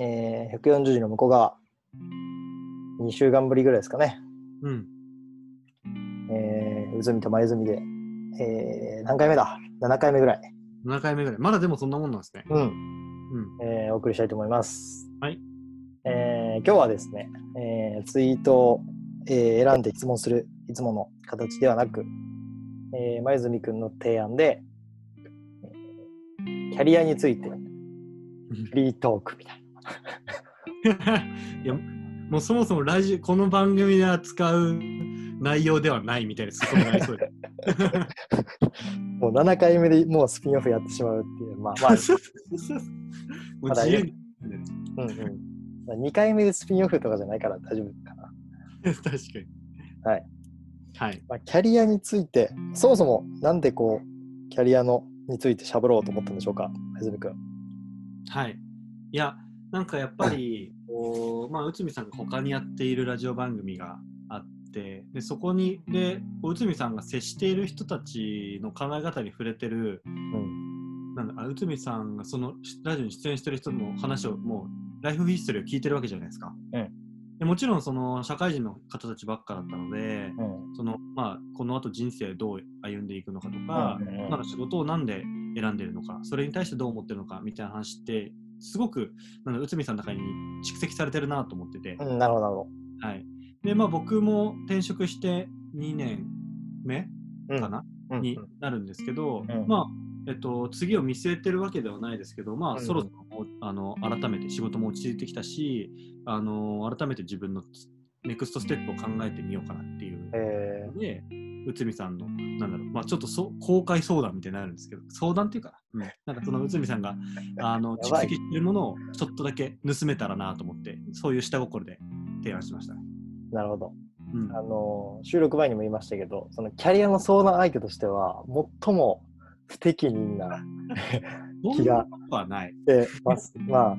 えー、140字の向こう側、2週間ぶりぐらいですかね。うん。えー、うずみとまゆずみで、えー、何回目だ ?7 回目ぐらい。7回目ぐらい。まだでもそんなもんなんですね。うん。うん。えーお送りしたいと思います。はい。えー今日はですね、えーツイートを、えー選んで質問するいつもの形ではなく、えー、前住くんの提案で、えーキャリアについてフリートークみたいいや、もうそもそもラジオ、この番組で扱う内容ではないみたいな、そこがありそうで。な。もう7回目でもうスピンオフやってしまうっていう、まあまあ、そうそうそうもう自由に。うんうんまあ、2回目でスピンオフとかじゃないから大丈夫かな。確かに。はい。はい。まあ、キャリアについて、そもそもなんでこう、キャリアのについて喋ろうと思ったんでしょうか、前住くん。はい。いや、なんかやっぱり、こうまあ、内海さんが他にやっているラジオ番組があって、でそこに、で、内海さんが接している人たちの考え方に触れてる、うん。なんだ、あ内海さんがそのラジオに出演してる人の話を、もう、ライフヒストリーを聞いてるわけじゃないですか。うんでもちろん、その社会人の方たちばっかだったので、うん。そのまあ、この後人生どう歩んでいくのかとか、仕事をなんで選んでるのか、それに対してどう思ってるのかみたいな話って、すごくな内海さんの中に蓄積されてるなと思ってて、うん、なるほど、なるほはい。で、まあ僕も転職して2年目ど。かな、うん、になるんですけど、うん。まあ、えっと、次を見据えてるわけではないですけど、まあ、うん。そろそろあの改めて仕事も落ち着いてきたし、あの改めて自分のネクストステップを考えてみようかなっていうえので、内海さんの、なんだろう、まあ、ちょっとそ公開相談みたいになるんですけど、相談っていうかな、うんなんかその内海さんが あの蓄積しているものをちょっとだけ盗めたらなと思って、そういう下心で提案しましたなるほど。うん、あのー収録前にも言いましたけど、そのキャリアの相談相手としては、最も不適任な 気がはない。でます。まあ、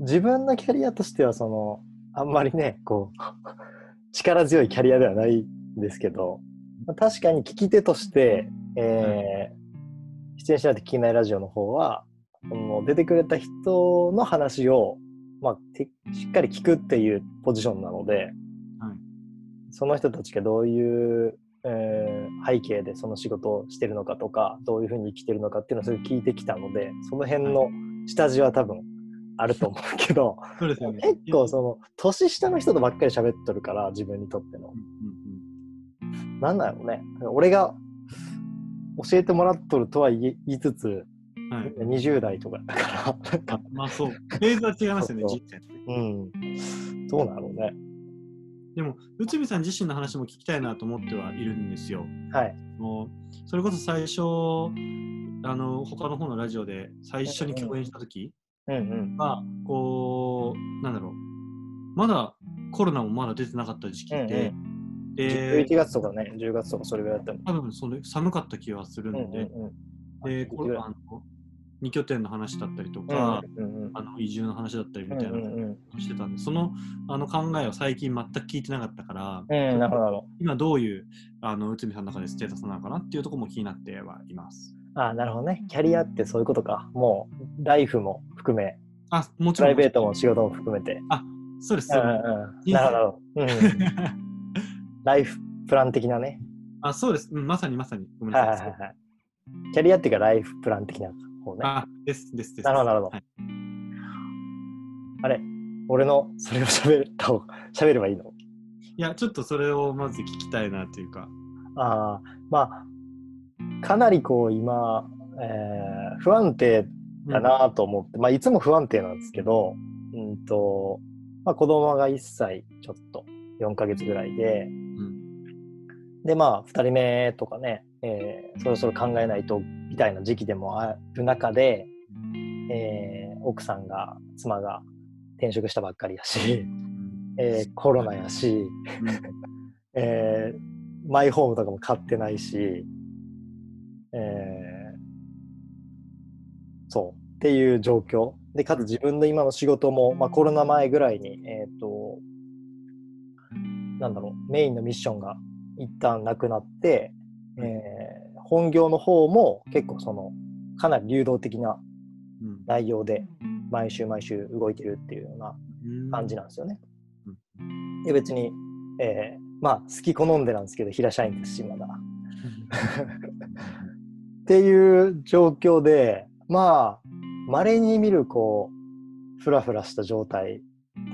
自分のキャリアとしては、その、あんまりね、こう、力強いキャリアではないんですけど、まあ確かに聞き手として、えー出演しないと聞けないラジオの方は、その出てくれた人の話を、まあ、てしっかり聞くっていうポジションなので、はい。その人たちがどういう、えー背景でその仕事をしてるのかとか、どういうふうに生きてるのかっていうのをすごい聞いてきたので、その辺の下地は多分あると思うけど、ね。結構その年下の人とばっかり喋っとるから、自分にとってのう。んうんなんだろうね。俺が教えてもらっとるとは言いつつ、うんはい。20代とかだから、なんか、まあそう、フェーズは違いますよね、人生って。うん。どうなのね。でも、内海さん自身の話も聞きたいなと思ってはいるんですよ。はい。もうそれこそ最初、あの他の方のラジオで最初に共演した時うんうん。は、こう、なんだろう、まだコロナもまだ出てなかった時期で、うんで11、月とかね、10月とかそれぐらいだった。多分それ寒かった気はするうんので、うんうんで、コロナの2拠点の話だったりとか、うんうんあの移住の話だったりみたいなうんうんうん。のをしてたんで、そのあの考えを最近全く聞いてなかったから、うん、なるほどなるほ今どういうあの内海さんの中でステータスなのかなっていうところも気になってはいます。ど。あなるほどね。キャリアってそういうことか。もう、ライフも含め、あ、もちプラろん。イベートも仕事も含めて。そうです。うんそうですなるほど。うん。ライフプラン的なね。あ、そうです、うん。まさにまさに。ごめんはいなさい。はいはいはい。キャリアっていうかライフプラン的な方ね。あ、です、です、です。なるほどなるほどはいあれ？俺のそれを喋った方喋ればいいの？いや、ちょっとそれをまず聞きたいなというか。ああ、まあ、かなりこう今、えー不安定だなと思って、まあいつも不安定なんですけど、うんと、まあ子供が1歳ちょっと4ヶ月ぐらいで、うん。でまあ2人目とかね、えーそろそろ考えないとみたいな時期でもある中で、えー奥さんが妻が転職したばっかりやし、えーコロナやし、えーマイホームとかも買ってないし、そう。っていう状況。でかつ自分の今の仕事も、まあ、コロナ前ぐらいに、えー、となんだろうメインのミッションが一旦なくなって、えー本業の方も結構そのかなり流動的なうん。内容で毎週毎週動いてるっていうような感じなんですよね。うん。で別に、えーまあ好き好んでなんですけど平社員ですしまだ。っていう状況でまあ稀に見るこうフラフラした状態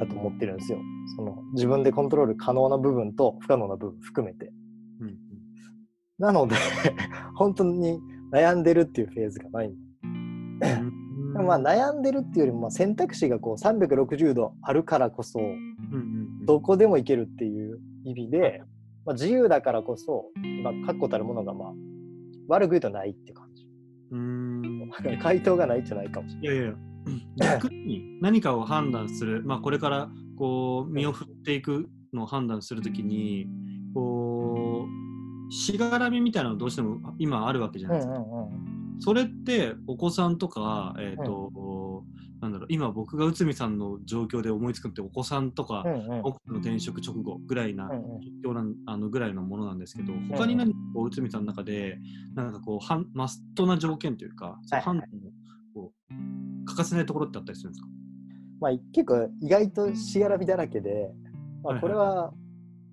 だと思ってるんですよ。その自分でコントロール可能な部分と不可能な部分含めて。うんなので 本当に悩んでるっていうフェーズがない。まあ悩んでるっていうよりもまあ選択肢がこう360度あるからこそどこでも行けるっていう意味で、まあ、自由だからこそ、まあ、確固たるものがまあ悪く言うとないって感じ。うん回答がないじゃないかもしれない。いやいや、逆に何かを判断する、まあ、これからこう身を振っていくのを判断するときに、こう、しがらみみたいなのどうしても今あるわけじゃないですか。それってお子さんとか、えっ、と、なんだろう、今僕が内海さんの状況で思いつくってお子さんとか、うんうん。うん僕の転職直後ぐらいなうんうん。あのぐらいのものなんですけど、他に何かこう内海さんの中で、なんかこうはん、マストな条件というか、その判断をこう欠かせないところってあったりするんですか？まあ、結構意外としがらみだらけで、まあ、はいはい。これは、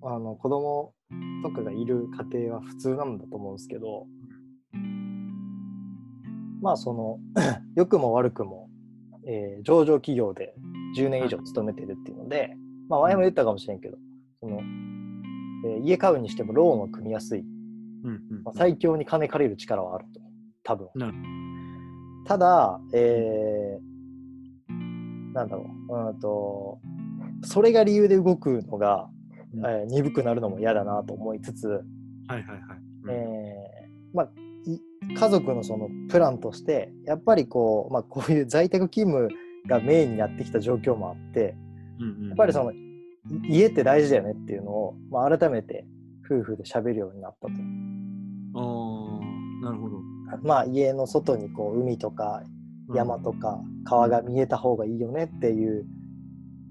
あの子供とかがいる家庭は普通なんだと思うんですけどまあその 良くも悪くも、えー上場企業で10年以上勤めてるっていうので、まあ前も言ったかもしれんけどその、えー家買うにしてもローンを組みやすい、うんうんまあ、最強に金借りる力はあると多分。なる。ただ、えー、なんだろう、うんと、それが理由で動くのが、うん。えー鈍くなるのも嫌だなと思いつつ、はいはいはい。うん。えーまあ、い家族のそのプランとして、やっぱりこう、まあ、こういう在宅勤務がメインになってきた状況もあって、うんうんやっぱりその、い家って大事だよねっていうのを、まあ、改めて夫婦で喋るようになったと。ああ、なるほど。まあ、家の外にこう海とか山とか川が見えた方がいいよねっていう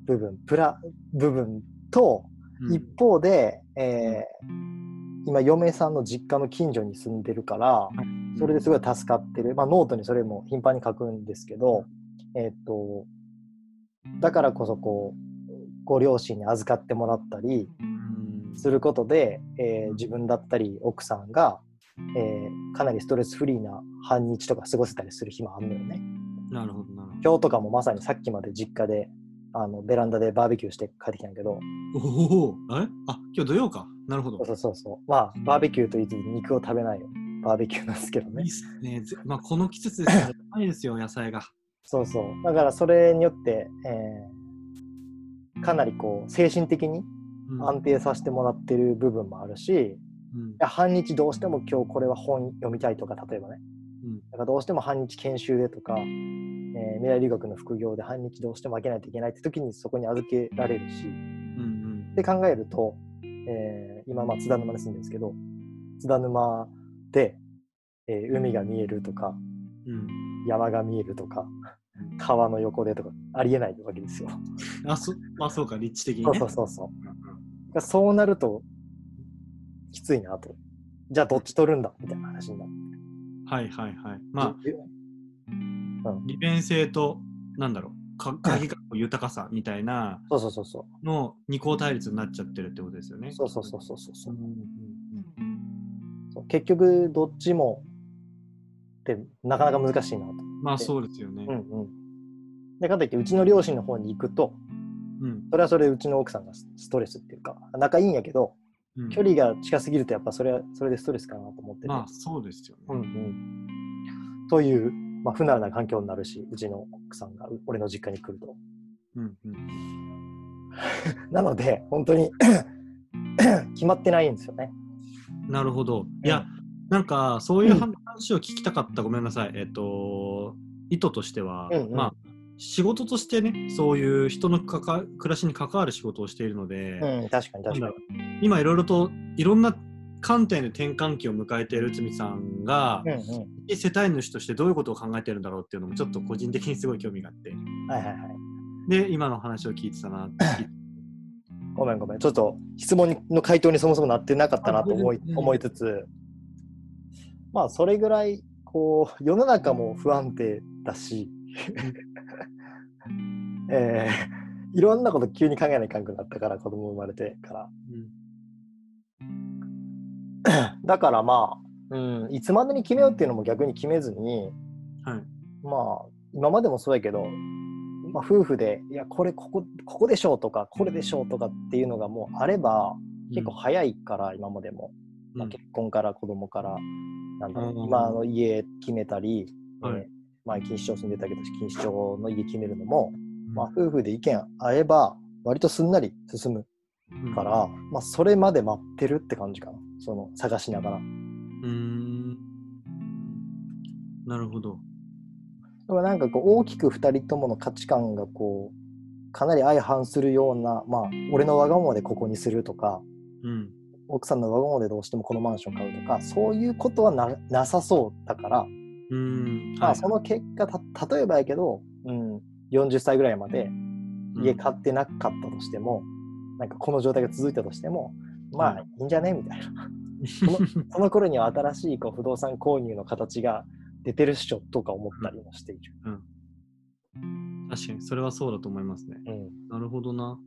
部分プラ部分とうん一方で、えー今嫁さんの実家の近所に住んでるからそれですごい助かってる、まあ、ノートにそれも頻繁に書くんですけど、えーっとだからこそこうご両親に預かってもらったりうん。することで、えー自分だったり奥さんが、えーかなりストレスフリーな半日とか過ごせたりする日もあるのよね。なるほど、今日とかもまさにさっきまで実家であのベランダでバーベキューして帰ってきたんやけどど。おお、え？あ、今日土曜か。なるほど。そうそうそうまあバーベキューと言いつつ肉を食べないよバーベキューなんですけどねいいっすね。ぜまあ、この季節ですから、ないですよ、野菜が。そうそうだからそれによって、えーかなりこう精神的にうん安定させてもらってる部分もあるし、いうんや半日どうしても今日これは本読みたいとか例えばねうんだからどうしても半日研修でとか、えー未来留学の副業で半日どうしても開けないといけないって時にそこに預けられるし、うんって考えると、えー今、まあ、津田沼に住んでるんですけど、津田沼で、えー海が見えるとか、うんうん山が見えるとか、川の横でとか、ありえないわけですよ。あそまあそうか、立地的にね。そうそうそうそう。そうなると、きついなと。じゃあ、どっち取るんだみたいな話になって。はいはいはい。まあ、うん、利便性と、なんだろう、か 鍵が豊かさみたいなそうそうそうそう。の二項対立になっちゃってるってことですよね。そうそうそうそうそうそううんうんそう結局、どっちもってなかなか難しいなと。うんまあそうですよね。うんうん。で、かといって、うちの両親の方に行くと、うんそれはそれでうちの奥さんがスストレスっていうか、仲いいんやけど、うん距離が近すぎるとやっぱそれはそれでストレスかなと思ってて。まあそうですよね。うんうん、という、まあ、不慣れな環境になるし、うちの奥さんがう俺の実家に来ると。うんうんなので、本当に 決まってないんですよね。なるほど。いや、なんかそういう話を聞きたかった、ごめんなさい。えっと、意図としては、うんうんまあ、仕事としてね、そういう人のかか暮らしに関わる仕事をしているので、うん、確かに確かに。今いろいろといろんな観点で転換期を迎えている内海さんが、うんうん。世帯主としてどういうことを考えてるんだろうっていうのもちょっと個人的にすごい興味があって、はいはいはい。で、今の話を聞いてたな。ごめんごめん。ちょっと質問の回答にそもそもなってなかったなと思い思いつつ、まあそれぐらい、こう、世の中も不安定だし、えー、いろんなこと急に考えないかんくなったから、子供生まれてから。だからまあ、うん、いつまでに決めようっていうのも逆に決めずに、はい。まあ、今までもそうやけど、まあ、夫婦で、いや、これ、ここ、ここでしょうとか、これでしょうとかっていうのがもうあれば、結構早いから、今までも。うん、まあ、結婚から子供から、なんだろう、うん今の家決めたり、はいえー前錦糸町住んでたけど、錦糸町の家決めるのも、うんまあ、夫婦で意見合えば、割とすんなり進むうんから、まあ、それまで待ってるって感じかな。その、探しながら。うーん。なるほど。でもなんかこう大きく2人ともの価値観がこうかなり相反するようなまあ俺のわがままでここにするとかうん。奥さんのわがままでどうしてもこのマンション買うとかそういうことはななさそうだから、うーん。まあ、その結果た例えばやけど、うん、40歳ぐらいまで家買ってなかったとしても、なんかこの状態が続いたとしてもまあはいいいんじゃね？みたいな その頃には新しいこう不動産購入の形が出てるっしょとか思ったりもしている。確かに、それはそうだと思いますね。うんなるほどな。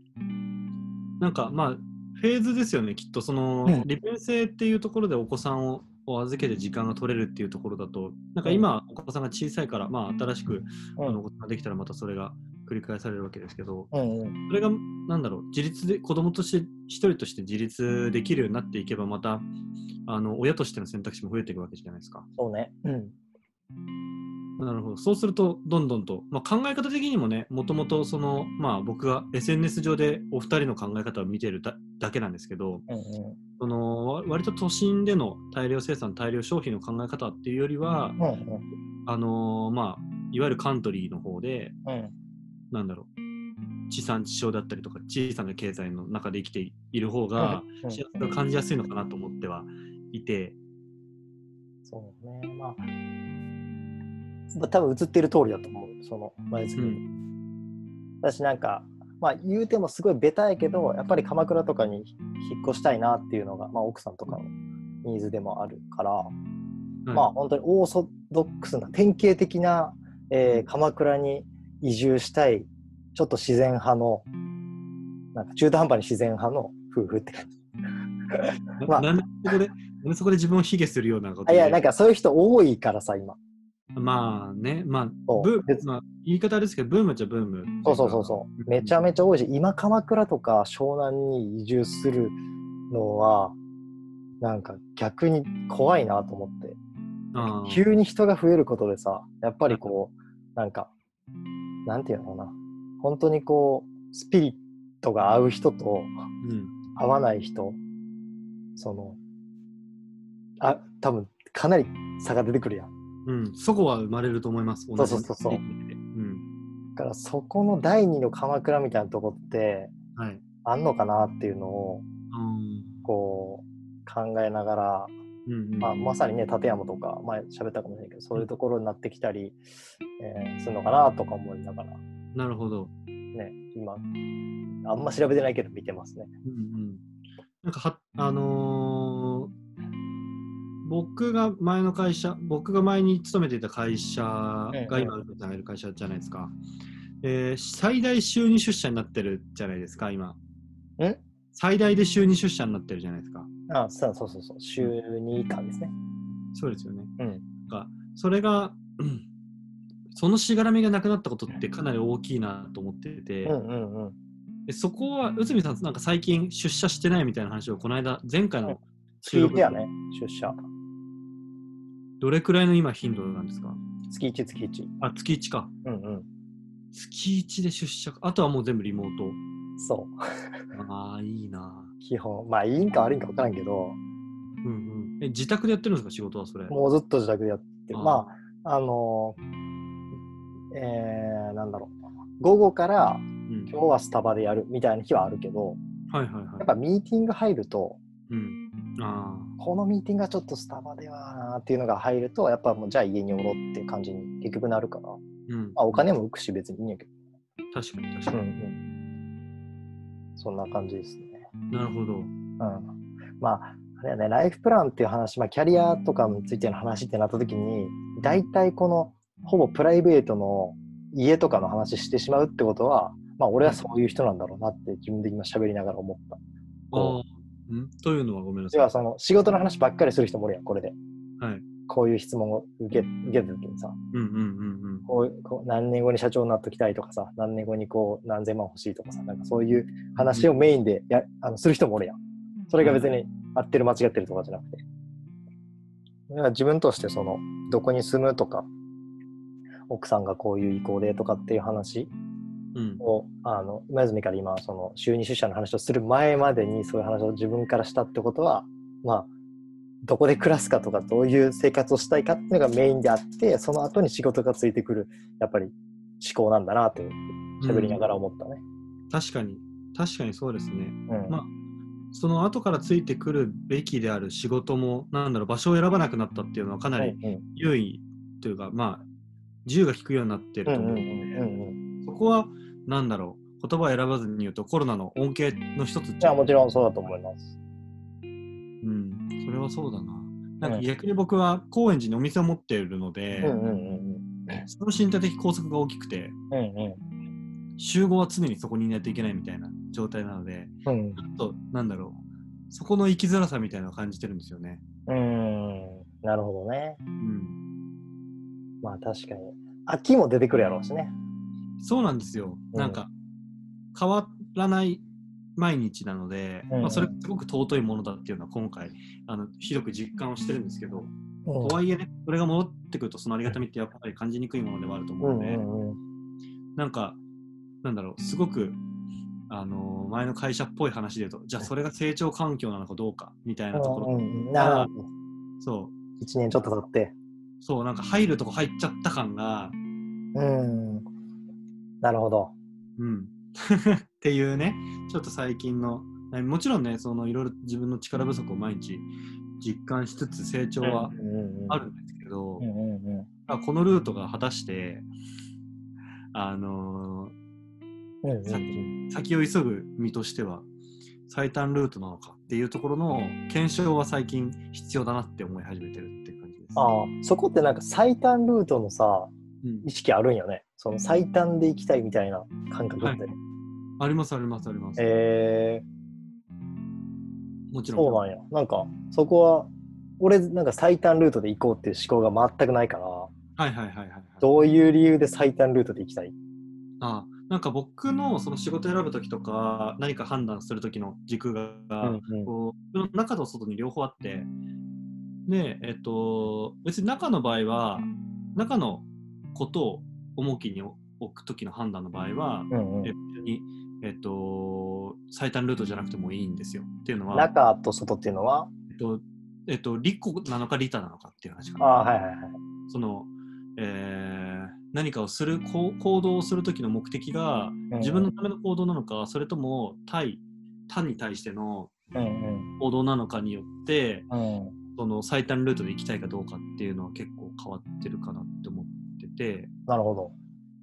なんかまあ、フェーズですよね、きっと。その、うん利便性っていうところでお子さんをを預けて時間が取れるっていうところだと、なんか今、お子さんが小さいから、まあ、新しく、うん。あのお子さんができたらまたそれが繰り返されるわけですけど、うんうん。それが、なんだろう、自立で、子供として、一人として自立できるようになっていけば、また、あの、親としての選択肢も増えていくわけじゃないですか。そうね。うんなるほど。そうすると、どんどんと、まあ、考え方的にもね、もともとその、まあ、僕が SNS 上でお二人の考え方を見てるだだけなんですけど、うんうん。そのわ割と都心での大量生産、大量消費の考え方っていうよりは、うんうん。あのーまあ、いわゆるカントリーの方で、うん。なんだろう、地産地消だったりとか、小さな経済の中で生きている方が、うん幸せが感じやすいのかなと思ってはいて、そうね。まあ、まあ多分映ってる通りだと思う。その前う作り。ん、私なんか、まあ言うてもすごいベタやけど、やっぱり鎌倉とかに引っ越したいなっていうのが、まあ奥さんとかのニーズでもあるから、はいまあ本当にオーソドックスな典型的な、えー鎌倉に移住したい、ちょっと自然派の、なんか中途半端に自然派の夫婦って感じ。まあななんでそこで、自分を卑下するようなことあいや、なんかかそういう人多いからさ、今。まあね、まあ、ブ別まあ、言い方ですけど、ブームっちゃブーム。そうそうそうそう。めちゃめちゃ多いし、今鎌倉とか湘南に移住するのは、なんか逆に怖いなと思って。急に人が増えることでさ、やっぱりこう、なんか、なんていうのかな。本当にこう、スピリットが合う人とうん。合わない人、その、あ、多分かなり差が出てくるやん。うん、そこは生まれると思います。そうそうそうそううん。だからそこの第二の鎌倉みたいなとこってはい。あんのかなっていうのを、うんこう考えながら、うんうんまあ、まさにね立山とか前喋ったかもしれないけどそういうところになってきたり、えーするのかなとか思いながらなるほど。ね今あんま調べてないけど見てますね。うんうん。なんかは、あのー僕が前の会社、僕が前に勤めていた会社が今、うさんがいる会社じゃないですか。えー最大週2出社になってるじゃないですか、今。ん最大で週2出社になってるじゃないですか。あそうそうそうそう週2間ですね。そうですよね。うんなんかそれが、う んそのしがらみがなくなったことってかなり大きいなと思ってて、うんうんうん。でそこは内海さん、なんか最近出社してないみたいな話をこの間、前回の月1やね出社。どれくらいの今頻度なんですか？月1月1。あ、月1か。うんうん。月1で出社か。あとはもう全部リモート。そう。ああ、いいな。基本まあいいんか悪いんか分からんけどうんうん。え、自宅でやってるんですか？仕事はそれ。もうずっと自宅でやってる。あーまああのえー、なんだろう午後からうん、今日はスタバでやるみたいな日はあるけどはいはいはい。やっぱミーティング入るとうん。あこのミーティングがちょっとスタバではなーっていうのが入るとやっぱもうじゃあ家におろうって感じに結局なるから、あ、うん。まあ、お金も浮くし別にいいんやけど、確かに確かうんうに。ん、そんな感じですね。なるほど。うん、まああれやねライフプランっていう話、まあ、キャリアとかについての話ってなった時に大体このほぼプライベートの家とかの話してしまうってことは、まあ俺はそういう人なんだろうなって自分で今喋りながら思った。ああ。ん？というのはごめんなさい。要はその仕事の話ばっかりする人もおるやん、これで。はい。こういう質問を受け受けた時にさ、うんうんうんうん。こうこう何年後に社長になっときたいとかさ、何年後にこう何千万欲しいとかさ、なんかそういう話をメインでやあのする人もおるやん。それが別に合ってる間違ってるとかじゃなくて。だから自分としてその、どこに住むとか、奥さんがこういう意向でとかっていう話うん。を、あの、今泉から今、その、収入出社の話をする前までにそういう話を自分からしたってことは、まあ、どこで暮らすかとか、どういう生活をしたいかっていうのがメインであって、その後に仕事がついてくる、やっぱり思考なんだなって喋りながら思ったね。確かに。確かにそうですね。うん。まあその後からついてくるべきである仕事も、なんだろう、場所を選ばなくなったっていうのはかなりうんうん優位というか、まあ、自由が利くようになってると思うので、うんうんうんうんそこは、なんだろう、言葉を選ばずに言うとコロナの恩恵の一つじゃあゃもちろんそうだと思います。うん、それはそうだな。なんうんか逆に僕は高円寺にお店を持っているので、うんうんうんその身体的拘束が大きくて、うん。うん集合は常にそこにいないといけないみたいな状態なので、うん。うんちょっと、なんだろう、そこの生きづらさみたいなのを感じてるんですよね。うーん。なるほどね。うん。まあ確かに。秋も出てくるやろうしね。そうなんですよ。うんなんか、変わらない毎日なので、うんまあ、それがすごく尊いものだっていうのは今回、あのひどく実感をしてるんですけど、うんとはいえね、それが戻ってくると、そのありがたみってやっぱり感じにくいものではあると思うので、うん。なんか、なんだろう、すごく、あのー前の会社っぽい話で言うと、じゃあそれが成長環境なのかどうかみたいなところ、なるほど。そう、一年ちょっと経って。そう、なんか入るとこ入っちゃった感が、うん。なるほど。うん。っていうね、ちょっと最近の、もちろんね、そのいろいろ自分の力不足を毎日実感しつつ成長はあるんですけど、このルートが果たして、あのー先を急ぐ身としては最短ルートなのかっていうところの検証は最近必要だなって思い始めてるって感じです。ああ、そこってなんか最短ルートのさ、うん意識あるんよね。その最短で行きたいみたいな感覚って。ありますありますあります。えー、もちろん。そうなんや。なんか、そこは、俺、なんか最短ルートで行こうっていう思考が全くないから、はいはいはいはい、はい。どういう理由で最短ルートで行きたい？あなんか僕のその仕事選ぶときとか何か判断するときの軸が、うんうんこう中と外に両方あってでえっと別に中の場合は中のことを重きに置くときの判断の場合は、うんうんえ別にえっと最短ルートじゃなくてもいいんですよっていうのは中と外っていうのは？えっとえっとリコなのかリタなのかっていう話かなああ、はいはいはい。その、えー何かをするこう行動をする時の目的が自分のための行動なのか、それとも対他に対してのうん行動なのかによってうん。うん。その最短ルートで行きたいかどうかっていうのは結構変わってるかなって思ってて、なるほど。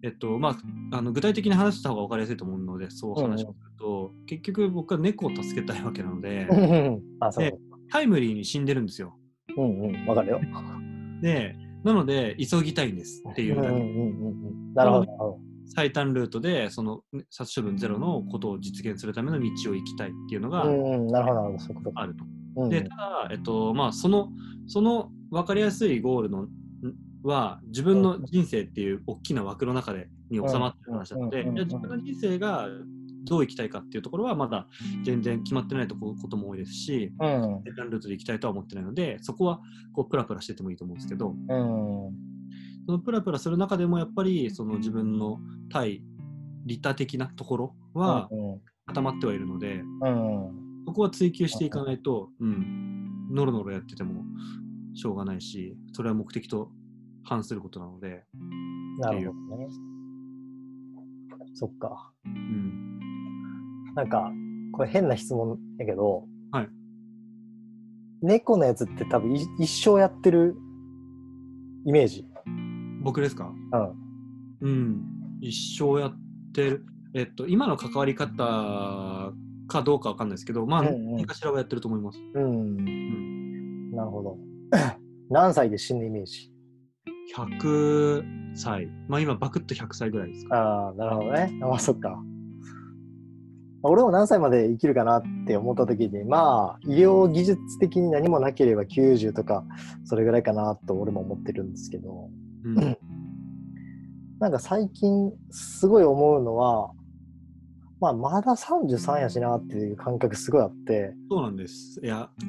えっとまあ、あの具体的に話した方が分かりやすいと思うのでそう話をすると、結局僕は猫を助けたいわけなので。でタイムリーに死んでるんですよ。うんうん。わかるよ。でなので急ぎたいんですっていううんだけうんうんうん。なるほど。最短ルートでそのね殺処分ゼロのことを実現するための道を行きたいっていうのがど。うんうん。なるほど。なるほど。そういうんで、ただ、えっと、まあ、その、その分かりやすいゴールのんは、自分の人生っていう大きな枠の中でに収まってる話なので、自分の人生がどう生きたいかっていうところは、まだ全然決まってないとこことも多いですし、うん。最短ルートで行きたいとは思ってないので、そこは、こう、プラプラしててもいいと思うんですけど、そのプラプラする中でも、やっぱり、その自分の対利他的なところは固まってはいるので、そこは追求していかないと、うん、ノロノロやっててもしょうがないし、それは目的と反することなので、なるほどね。そっか。うん、なんか、これ変な質問やけど、はい。猫のやつって多分い一生やってるイメージ？僕ですか？うん。うん、一生やってる。えっと、今の関わり方かどうかわかんないですけど、まあ、うんうん何かしらはやってると思います。うん。なるほど。何歳で死ぬイメージ？100歳。まあ今、バクッと100歳ぐらいですか。ああ、なるほどね。あまあ、そっか。俺も何歳まで生きるかなって思った時に、まあ、医療技術的に何もなければ90とか、それぐらいかなと俺も思ってるんですけど、うん。なんか最近すごい思うのは、まあ、まだ33やしなっていう感覚すごいあって、そうなんです。いや、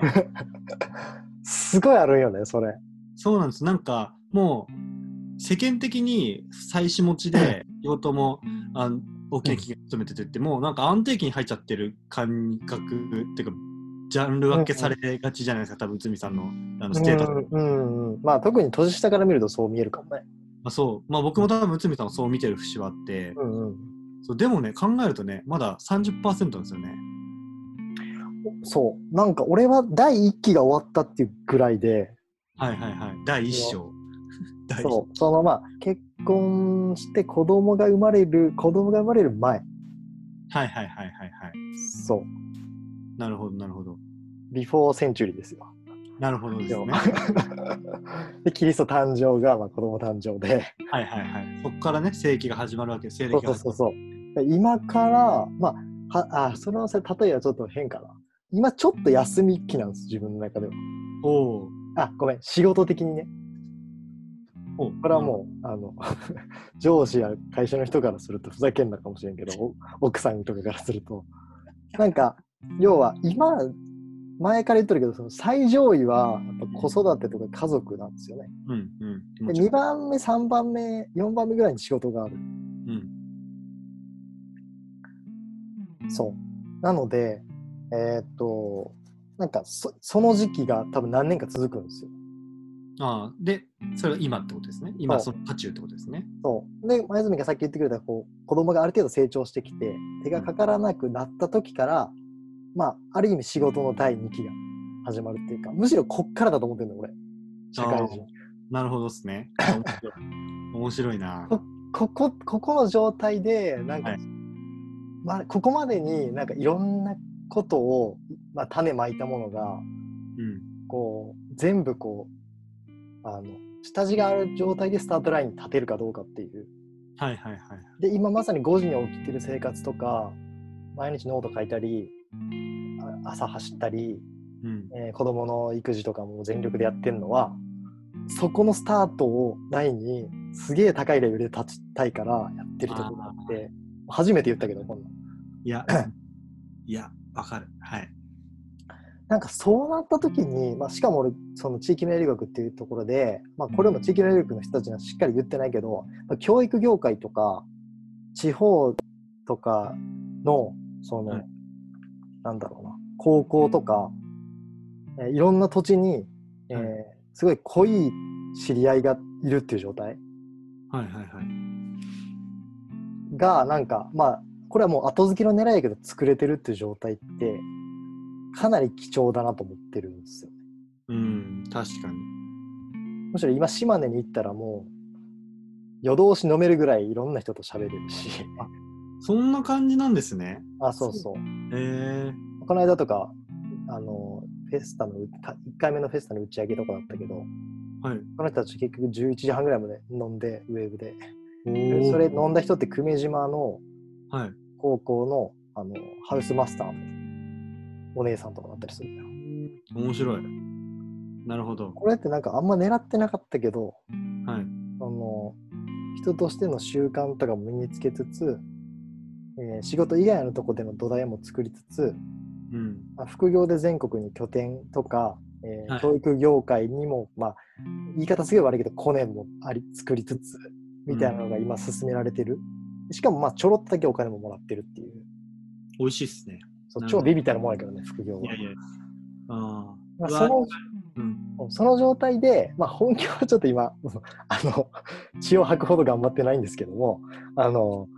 すごいあるんよね、それ。そうなんです。なんか、もう、世間的に妻子持ちで、仕事もあ大きな企業に勤めててって、もうなんか安定期に入っちゃってる感覚っていうか、ジャンル分けされがちじゃないですか、多分内海さんのあのステータス。うんうんうん。まあ、特に年下から見るとそう見えるかもね。まあ、そう。まあ僕も多分内海さんはそう見てる節はあって、うんうん。そうでもね、考えるとね、まだ30%なんですよね。そう。なんか俺は第一期が終わったっていうぐらいで、はいはいはい。第一章。第一そう。そのまあ、結婚して子供が生まれる、子供が生まれる前。はいはいはいはいはい。そう。なるほどなるほど。ビフォーセンチュリーですよ。なるほどですね。で、キリスト誕生が、まあ、子供誕生で。はいはいはい。そこからね、世紀が始まるわけです。西そうそうそうそう。今から、まあ、はあ、その例えはちょっと変かな。今ちょっと休み期なんです、自分の中では。おーあ、ごめん、仕事的にね。これはもう、あの、上司や会社の人からするとふざけんなかもしれんけど、お奥さんとかからすると。なんか、要は今、前から言ってるけど、その最上位はやっぱ子育てとか家族なんですよね。うんうん。もでちろん2番目、3番目、4番目ぐらいに仕事がある。うん。そう。なので、えーっと、なんかそその時期が多分何年か続くんですよ。ああ、で、それは今ってことですね。今、そその渦中ってことですね。そう。で、前住がさっき言ってくれた、こう、子供がある程度成長してきて、手がかからなくなった時から、まあ、ある意味仕事の第2期が始まるっていうか、むしろこっからだと思ってるの、俺。社会人。なるほどですね。面白い面白いな。ここ、ここの状態で、なんか、はいまあ、ここまでになんかいろんなことを、まあ、種まいたものが、うん。こう、全部こう、あの、下地がある状態でスタートラインに立てるかどうかっていう。はいはいはい。で、今まさに5時に起きてる生活とか、毎日ノート書いたり、あ朝走ったり、うん。えー子供の育児とかも全力でやってるのは、そこのスタートをラインにすげえ高いレベルで立ちたいからやってるところがあって、初めて言ったけど、こんなん。いや、いや、わかる。はい。なんかそうなった時に、まあ、しかも俺その地域命理学っていうところで、まあ、これも地域命理学の人たちにはしっかり言ってないけど、まあ、教育業界とか地方とかのその、はい。なんだろうな高校とか、えーいろんな土地に、えーはい。すごい濃い知り合いがいるっていう状態。はいはいはい。がなんかまあこれはもう後付けの狙いやけど作れてるっていう状態ってかなり貴重だなと思ってるんですよ。うん、確かに。むしろ今島根に行ったらもう夜通し飲めるぐらいいろんな人と喋れるしそんな感じなんですね。あそうそうへえこの間とかあのフェスタの1回目のフェスタの打ち上げとかだったけどはい。この人たち結局11時半ぐらいまで飲んでウェーブでそれ飲んだ人って久米島のはい。高校のあのハウスマスターのお姉さんとかだったりするんだよ面白い。なるほど。これってなんかあんま狙ってなかったけどはい。あの人としての習慣とかも身につけつつ、えー仕事以外のとこでの土台も作りつつうん。まあ副業で全国に拠点とか、えーはい教育業界にも、まあ、言い方すげえ悪いけどコネもあり作りつつみたいなのが今進められてる、しかもまあちょろっとだけお金ももらってるっていう美味しいっすね。そう超ビビたるもんやけどね副業は。いやいや。あまあ、うわそのうん。その状態で、まあ、本業はちょっと今 あの血を吐くほど頑張ってないんですけどもあの、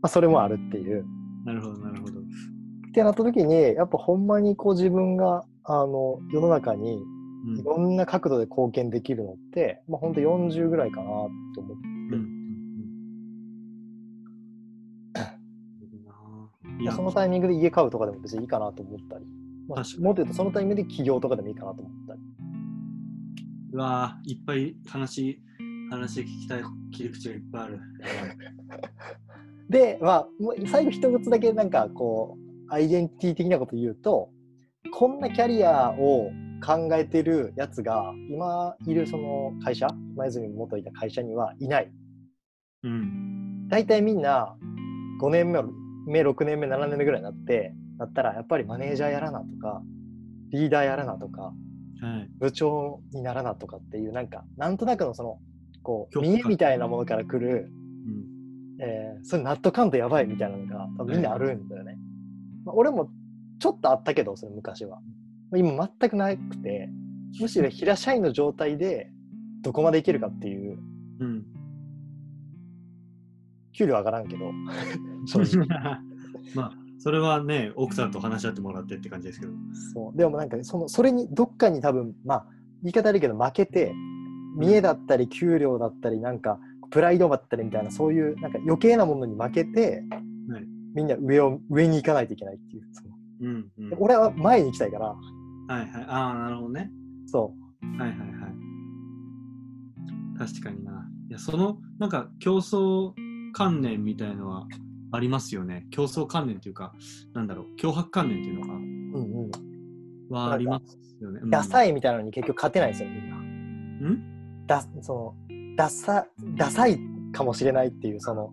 まあ、それもあるっていう。なるほど、なるほど。ってなった時にやっぱほんまにこう自分があの世の中にうんいろんな角度で貢献できるのって、まあ、ほんと40ぐらいかなと思そのタイミングで家買うとかでも別にいいかなと思ったり、まあもっと言うとそのタイミングで起業とかでもいいかなと思ったり。うわーいっぱい話、話聞きたい切り口がいっぱいある。で、まあ、最後一つだけなんかこう、アイデンティティ的なこと言うと、こんなキャリアを考えてるやつが、今いるその会社、今泉元いた会社にはいない。うん。大体みんな5年目、目6年目、7年目ぐらいになって、なったらやっぱりマネージャーやらなとか、リーダーやらなとか、はい。部長にならなとかっていう、なんか、なんとなくのその、こう、見栄みたいなものから来る、うん。えーそれ納得感とやばいみたいなのが多分みんなあるんだよね。まあ、俺もちょっとあったけど、それ昔は。まあ今全くなくて、むしろ平社員の状態でどこまでいけるかっていう、うん。給料上がらんけど、正直。まあ、それはね、奥さんと話し合ってもらってって感じですけど。そうでもなんかそのそれにどっかに多分まあ言い方悪いけど負けて見栄だったり給料だったりなんかプライドだったりみたいなそういうなんか余計なものに負けて、はいみんな上を上に行かないといけないっていうそのうん、うん。俺は前に行きたいからはいはい。ああ、なるほどね。そはいはいはい。確かにな。いや、その、なんか競争観念みたいのはありますよね。競争観念っていうか、なんだろう、脅迫観念っていうのかう、うんうん、はありますよね。ダサい。いみたいなのに結局勝てないんですよみんな。ん？だそのダサダサいかもしれないっていうその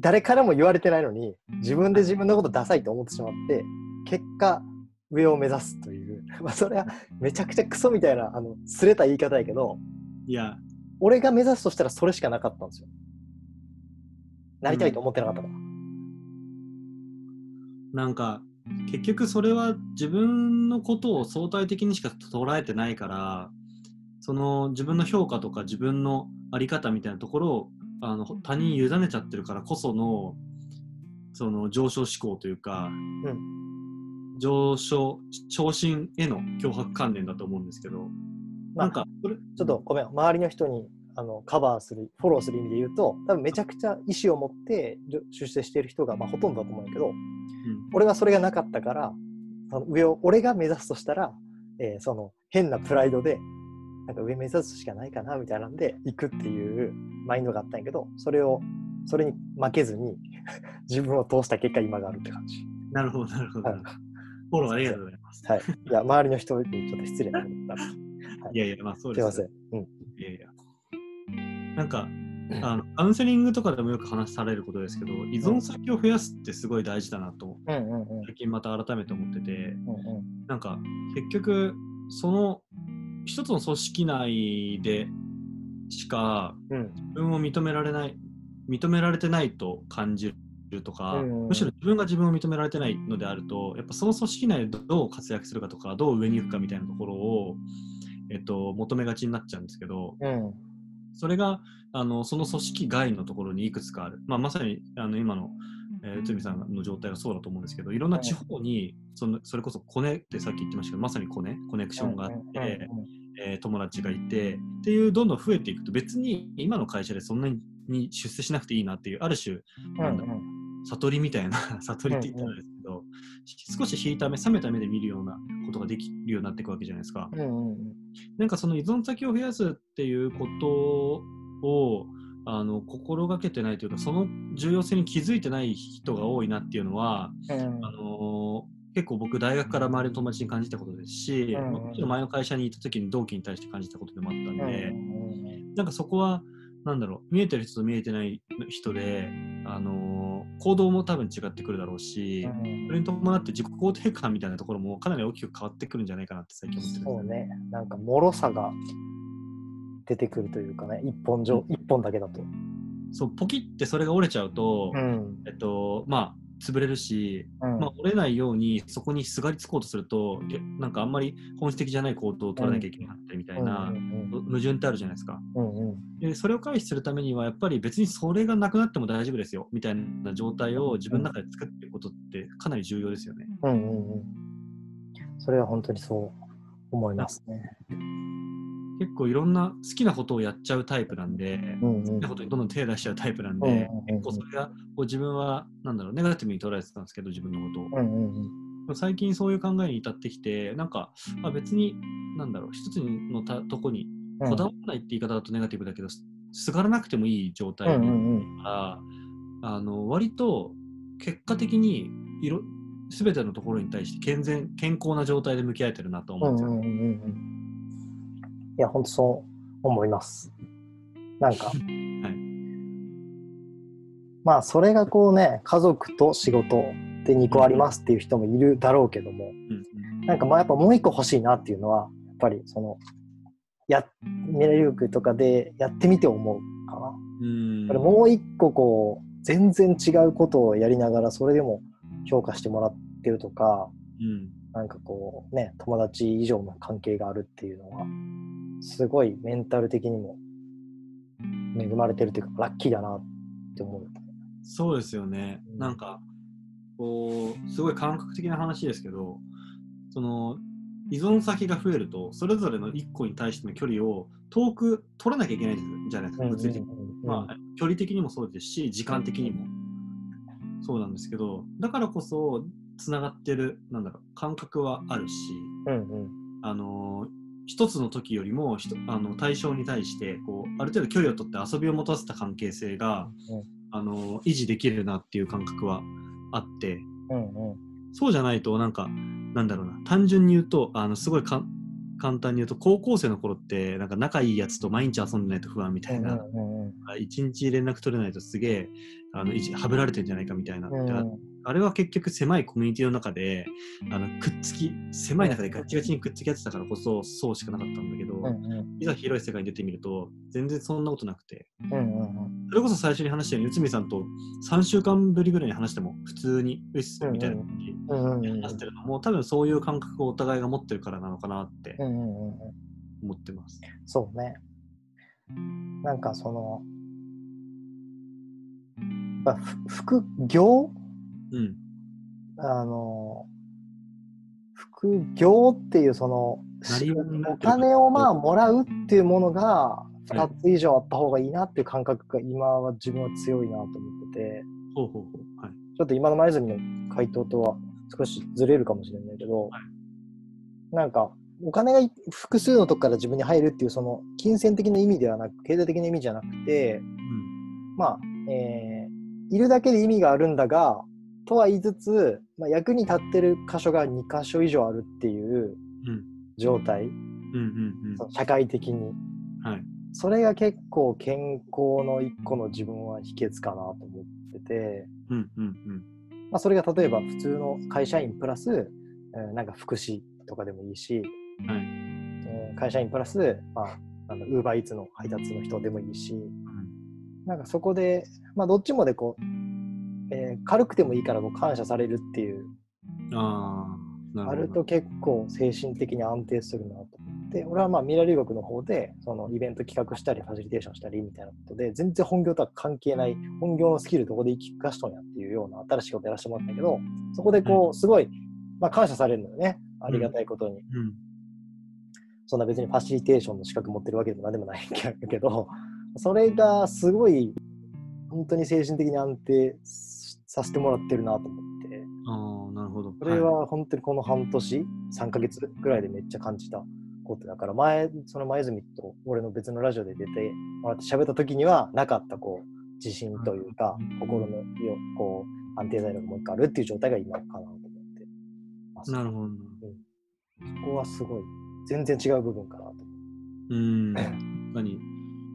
誰からも言われてないのに自分で自分のことダサいと思ってしまって結果上を目指すという、まあ、それはめちゃくちゃクソみたいなあのすれた言い方やけどいや、俺が目指すとしたらそれしかなかったんですよ。なりたいと思ってなかったから。なんか、結局それは自分のことを相対的にしか捉えてないから、その自分の評価とか自分のあり方みたいなところをあの他人に委ねちゃってるからこそのその上昇志向というか、上昇昇進への脅迫観念だと思うんですけど、まあなんかちょっとごめん周りの人にあのカバーするフォローする意味で言うと多分めちゃくちゃ意思を持って出世している人がまあほとんどだと思うんだけど俺はそれがなかったからその上を俺が目指すとしたら、えーその変なプライドでなんか上目指すしかないかなみたいなんで行くっていうマインドがあったんやけどそれをそれに負けずに 自分を通した結果今があるって感じ。なるほどなるほど、はいフォローありがとうございます。はい。いや周りの人にちょっと失礼なこと言ったら。いやいや、まあそうですすいません。うん。いやいや。なんか、あのカウンセリングとかでもよく話されることですけど、依存先を増やすってすごい大事だなと、最近また改めて思ってて、なんか結局、その一つの組織内でしかうん。自分を認められない、認められてないと感じるとか、うん。むしろ自分が自分を認められてないのであると、やっぱその組織内でどう活躍するかとか、どう上に行くかみたいなところを、えっと、求めがちになっちゃうんですけど、うんそれがあのその組織外のところにいくつかある、まあ、まさにあの今の、えー内海さんの状態がそうだと思うんですけどいろんな地方にそのそれこそコネってさっき言ってましたけどまさにコネコネクションがあって、えー友達がいてっていうどんどん増えていくと別に今の会社でそんなに出世しなくていいなっていうある種なんだろう悟りみたいな 悟りって言ったらあれですけど、少し引いた目冷めた目で見るようなことができるようになっていくわけじゃないですか。うんうんうん。なんかその依存先を増やすっていうことをあの心がけてないというかその重要性に気づいてない人が多いなっていうのはうん。あの結構僕大学から周りの友達に感じたことですし、うん前の会社にいた時に同期に対して感じたことでもあったんうんで、なんかそこはなんだろう見えてる人と見えてない人で、あの行動も多分違ってくるだろうし、それに伴って自己肯定感みたいなところもかなり大きく変わってくるんじゃないかなって最近思ってるそうね、なんか脆さが出てくるというかね、一本上、一本だけだと。そうポキってそれが折れちゃうと、ん。えっとまあ潰れるし、うんまあ、折れないようにそこにすがりつこうとするといやなんかあんまり本質的じゃない行動を取らなきゃいけなかったりみたいな、うん矛盾ってあるじゃないですかうんうんでそれを回避するためにはやっぱり別にそれがなくなっても大丈夫ですよみたいな状態を自分の中で作っていくことってかなり重要ですよね。うんうんうん。それは本当にそう思いますね。結構いろんな好きなことをやっちゃうタイプなんで、うんうん。好きなことにどんどん手出しちゃうタイプなんで、うんうんうん。結構それがこう自分はなんだろうネガティブに捉えてたんですけど自分のことを。うんうんうん。最近そういう考えに至ってきてなんかあ別になんだろう一つのたとこにうん。こだわらないって言い方だとネガティブだけど、すすがらなくてもいい状態うんうだんうん。あの割と結果的にいろ全てのところに対して健全健康な状態で向き合えてるなと思うんですよ。ね。うんうんうんうんいや、本当そう思います。なんか、はい。まあ、それがこうね、家族と仕事で2個ありますっていう人もいるだろうけども、うん。なんかまあやっぱもう1個欲しいなっていうのは、やっぱりその、や、未来力とかでやってみて思うかな。うん。もう1個こう、全然違うことをやりながら、それでも評価してもらってるとか、うん。なんかこうね、友達以上の関係があるっていうのは、すごいメンタル的にも恵まれてるというか、ラッキーだなって思う。そうですよね。うんなんか、こう、すごい感覚的な話ですけど、その、依存先が増えると、それぞれの1個に対しての距離を遠く取らなきゃいけないじゃないですか、物理的に。まあ、距離的にもそうですし、時間的にもそうなんですけど、だからこそ、つながってる、なんだろう、感覚はあるし、うんうんあの一つの時よりもあの対象に対してこうある程度距離を取って遊びを持たせた関係性が、うん。あの維持できるなっていう感覚はあって。うんうん。そうじゃないとなんかなんだろうな。単純に言うとあのすごい簡単に言うと高校生の頃ってなんか仲いいやつと毎日遊んでないと不安みたいな、うんうん一日連絡取れないとすげえあのはぶられてんじゃないかみたいな、うんでああれは結局狭いコミュニティの中であのくっつき狭い中でガチガチにくっつき合ってたからこそそうしかなかったんだけど、うんうん。いざ広い世界に出てみると全然そんなことなくて。うんうんそれこそ最初に話したように内海さんと3週間ぶりぐらいに話しても普通にうっすみたいな感じでうんうんうん。話してるのも多分そういう感覚をお互いが持ってるからなのかなってうんうんうん思ってます。そうね。なんかその、まあふ副業うん。あの、副業っていうその、お金をまあもらうっていうものがい。2つ以上あった方がいいなっていう感覚が今は自分は強いなと思ってて、ほうほうほう。はい。ちょっと今の前泉の回答とは少しずれるかもしれないけど、なんかお金が複数のとこから自分に入るっていうその金銭的な意味ではなく経済的な意味じゃなくてうん。まあ、えーいるだけで意味があるんだがとは言いつつ、まあ、役に立ってる箇所が2箇所以上あるっていううん。状態、社会的に。うんはい。それが結構健康の一個の自分は秘訣かなと思ってて、うんうんまあ、それが例えば普通の会社員プラス、えーなんか福祉とかでもいいし、うんはい。えー会社員プラス、まあ、あのウーバーイーツの配達の人でもいいし、なんかそこで、まあ、どっちもでこう、えー軽くてもいいからこう感謝されるっていう、ああなると結構精神的に安定するなと思って、俺はまあ未来留学の方で、そのイベント企画したり、ファシリテーションしたりみたいなことで、全然本業とは関係ない、本業のスキルどこで生かしとんやっていうような新しいことやらせてもらったけど、そこでこう、すごい、まあ感謝されるのよね。ありがたいことに。うん。そんな別にファシリテーションの資格持ってるわけでも何でもないけど、それがすごい、本当に精神的に安定させてもらってるなと思って、ああなるほど。これは本当にこの半年、3ヶ月ぐらいでめっちゃ感じたことだから、前、その前泉と俺の別のラジオで出てもらって喋った時にはなかったこう、自信というか、心のよこう安定材料がもう一個あるっていう状態が今かなと思ってます。なるほどそこはすごい、全然違う部分かなと思うん。確かに。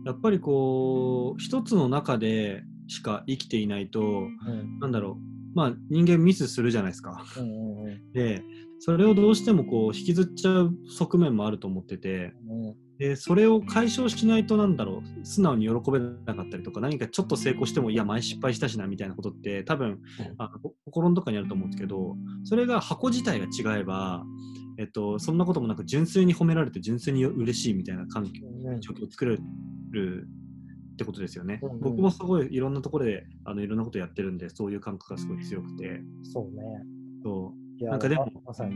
やっぱりこう一つの中でしか生きていないとう。うん。なんだろう。まあ人間ミスするじゃないですか。うんうんうん。でそれをどうしてもこう引きずっちゃう側面もあると思っててうん。でそれを解消しないとなんだろう。素直に喜べなかったりとか何かちょっと成功してもいや前失敗したしなみたいなことって多分あの心のどっかにあると思うんですけどそれが箱自体が違えば、えっと、そんなこともなく純粋に褒められて純粋に嬉しいみたいな環境うん。状況を作れるってことですよね。うんうん。僕もすごいいろんなところであのいろんなことやってるんでそういう感覚がすごい強くて。そうね。そう。なんかでもままさに。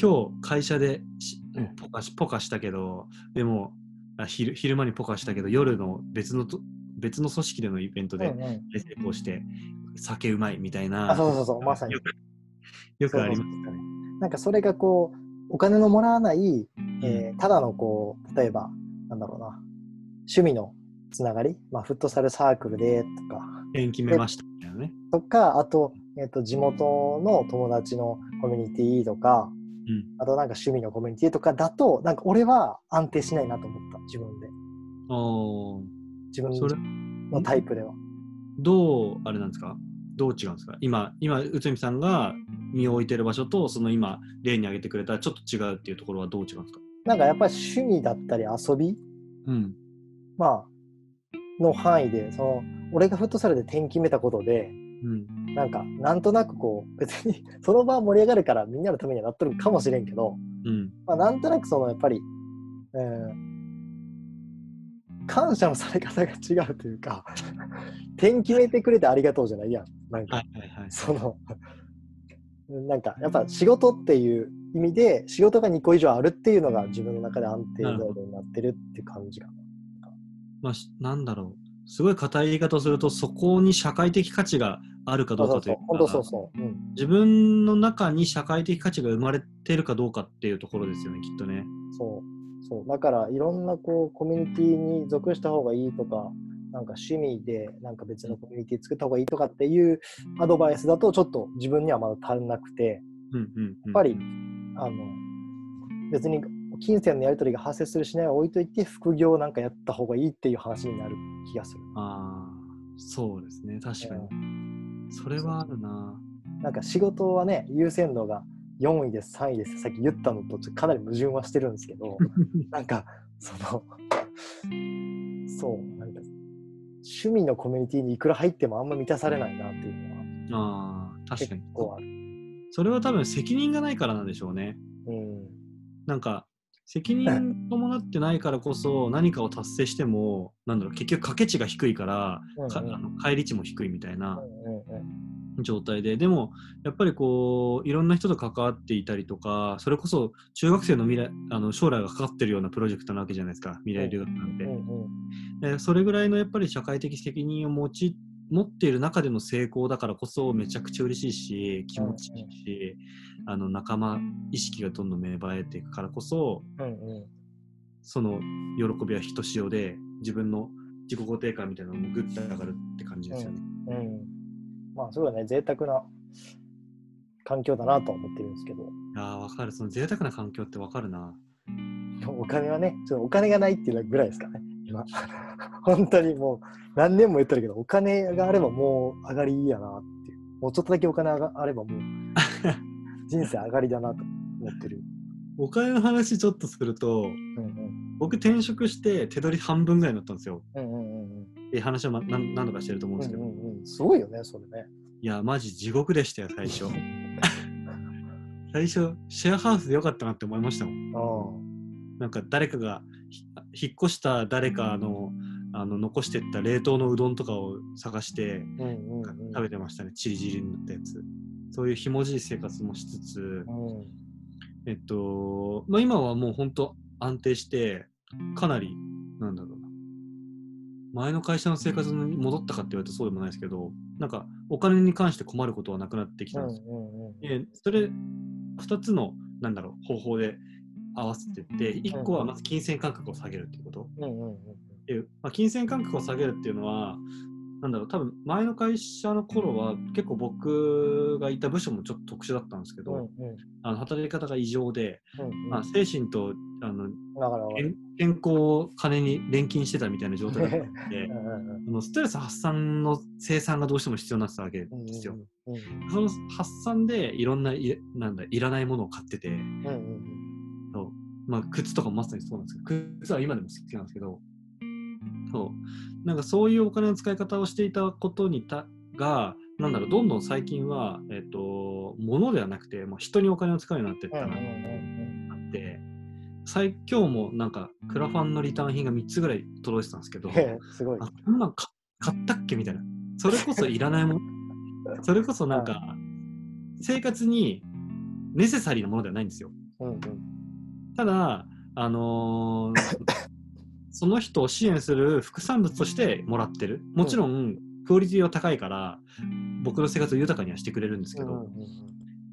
今日会社でポカしポカしたけどでもあ昼昼間にポカしたけど夜の別のと別の組織でのイベントで成功して酒うまいみたいな。あ、そうそうそう、まさに。よくあります。そうそうそうなんかそれがこう、お金のもらわない、えーただのこう、例えば、なんだろうな、趣味のつながり、まあ、フットサルサークルでとか、縁決めましたみたいなね。とか、あと、えっと、地元の友達のコミュニティとか、うん。あとなんか趣味のコミュニティとかだと、なんか俺は安定しないなと思った、自分で。自分のタイプでは。どう、あれなんですか？どう違うんですか？今、今、内海さんが身を置いてる場所と、その今、例に挙げてくれたちょっと違うっていうところはどう違うんですか？なんかやっぱり趣味だったり遊び、うん。まあ、の範囲で、その、俺がフットサルで点決めたことで、うん。なんか、なんとなくこう、別に その場盛り上がるからみんなのためにはなっとるかもしれんけど、うん。まあ、なんとなくその、やっぱり、うん、感謝のされ方が違うというか、点決めてくれてありがとうじゃないやん。なんか、はいはいはい。その、なんか、やっぱ仕事っていう意味で、仕事が2個以上あるっていうのが自分の中で安定材料になってるって感じかな。まあ、しなんだろう。すごい硬い言い方をすると、そこに社会的価値があるかどそうかというか。自分の中に社会的価値が生まれてるかどうかっていうところですよね、きっとね。そう。そう。だから、いろんなこう、コミュニティに属した方がいいとか、なんか趣味で、なんか別のコミュニティ作った方がいいとかっていうアドバイスだと、ちょっと自分にはまだ足んなくて。やっぱり、あの、別に金銭のやり取りが発生するしないは置いといて、副業なんかやった方がいいっていう話になる気がする。ああ、そうですね、確かに。それはあるな。なんか仕事はね、優先度が4位です、3位です、さっき言ったのとかなり矛盾はしてるんですけど、なんか、その、そう、なんか、趣味のコミュニティにいくら入ってもあんま満たされないなっていうのはああ、確結かに。構ある。それは多分責任がないからなんでしょうね。うん。なんか、責任伴ってないからこそ何かを達成しても、なんだろう、結局掛け値が低いから、かあの返り値も低いみたいな状態で、でも、やっぱりこう、いろんな人と関わっていたりとか、それこそ中学生の未来、あの将来がかかってるようなプロジェクトなわけじゃないですか、未来留学なんて。でそれぐらいのやっぱり社会的責任を持ち持っている中での成功だからこそめちゃくちゃ嬉しいし気持ちいいし、あの仲間意識がどんどん芽生えていくからこそうんうんその喜びはひとしおで自分の自己肯定感みたいなのもグッと上がるって感じですよね。うん。まあ、すごいね、贅沢な環境だなとは思ってるんですけど、ああわかるその贅沢な環境ってわかるな。お金はね、ちょっとお金がないっていうぐらいですかね、今。本当にもう、何年も言ってるけど、お金があればもう上がりやなっていう。もうちょっとだけお金があればもう、人生上がりだなと思ってる。お金の話ちょっとするとうんうん。僕転職して手取り半分ぐらいになったんですよ。うんうんうんうん。っていう話を、ま、何何度かしてると思うんですけど、うんうんうん、すごいよね、それね。いやマジ地獄でしたよ最初。最初シェアハウスでよかったなって思いましたもん。あなんか誰かがひ引っ越した誰かのあの残してった冷凍のうどんとかを探してあ。うんうんうん。食べてましたね、チリチリになったやつ。そういうひもじい生活もしつつ、うん。えっと、まあ、今はもう本当安定して、かなり、なんだろうな。前の会社の生活に戻ったかって言われるとそうでもないですけど、なんかお金に関して困ることはなくなってきたんですよ。んうん。えそれ、2つの、なんだろう、方法で合わせてって、1個はまず金銭感覚を下げるっていうこと。うんうんうんまあ、金銭感覚を下げるっていうのは、なんだろう、多分前の会社の頃は結構僕がいた部署もちょっと特殊だったんですけど、うんうん。あの働き方が異常で、うんうん。まあ、精神とあの健健康を金に錬金してたみたいな状態だったので うんうんうん。あのストレス発散の生産がどうしても必要になってたわけうんですよ。うんうんその発散でいろんないなんだいらないものを買ってて、うんうん。そう。まあ、靴とかもまさにそうなんですけど、靴は今でも好きなんですけど、そうなんかそういうお金の使い方をしていたことにたが、なんだろう、どんどん最近は、えっと、物ではなくて、もう人にお金を使うようになっていったなってうんあって、最今日もなんかクラファンのリターン品が3つぐらい届いてたんですけど、すごい。あこんなんか買ったっけみたいな。それこそいらないもの。それこそなんか、生活にネセサリーなものではないんですよ。うんうんただ、あのーその人を支援する副産物としてもらってる。もちろん、クオリティは高いから、僕の生活を豊かにはしてくれるんですけど、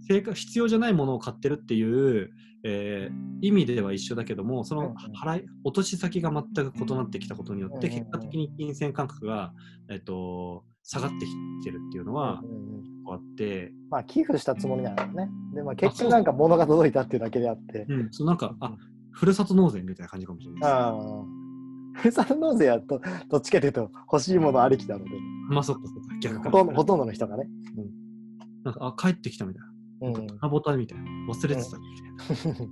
生活必要じゃないものを買ってるっていう、えー意味では一緒だけどもその払い落とし先が全く異なってきたことによって結果的に金銭感覚が、えっと下がってきてるっていうのはあって、まあ寄付したつもりなんだよね。で、まあ結局なんか物が届いたっていうだけであって。うん、そうなんかあふるさと納税みたいな感じかもしれないです。ああ。ふるさと納税やと、どっちかというと欲しいものありきなので、まあそっかそっか逆かほとんどほとんどの人がね。なんかあ帰ってきたみたいな。うん。あボタンみたいな。忘れてたみたいな。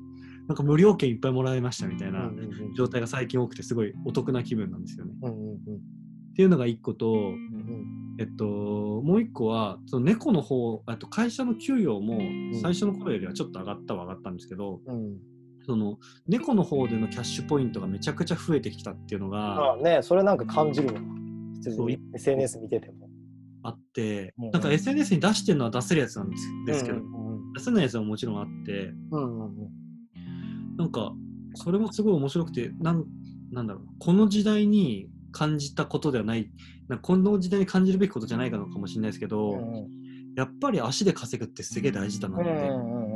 なんか無料券いっぱいもらいましたみたいな状態が最近多くてすごいお得な気分なんですよね。っていうのが一個と、うんうんえっと、もう一個はその猫の方あと会社の給与も最初の頃よりはちょっと上がったは上がったんですけど、うん。その猫の方でのキャッシュポイントがめちゃくちゃ増えてきたっていうのがああね、それなんか感じるわ。普通そうに SNS 見てても。あって、うんなんか SNS に出してるのは出せるやつなんですですけど、うんうん出せないやつはもちろんあって。うんうんうん。なんかそれもすごい面白くてなんなんだろうこの時代に感じたことではないなこの時代に感じるべきことじゃないかのかもしれないですけど、うんうん。やっぱり足で稼ぐってすげえ大事だなって。うんうんうんうん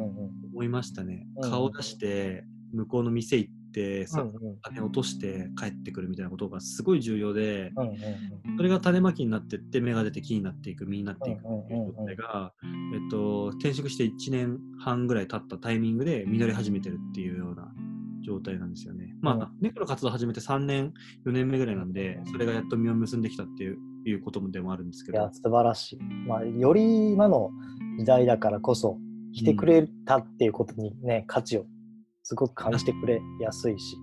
思いましたね。うん顔出して向こうの店行ってさ、うんうん金落として帰ってくるみたいなことがすごい重要で、うんうんそれが種まきになってって芽が出て木になっていく実になっていくうんうんっていう状態が、えっと、転職して1年半ぐらい経ったタイミングで実り始めてるっていうような状態なんですよね。まあ、うん猫の活動始めて3年4年目ぐらいなんでそれがやっと実を結んできたっていういうことでもあるんですけどいや、素晴らしい。まあ、より今の時代だからこそ、来てくれたっていうことにね、価値をすごく感じてくれやすいし。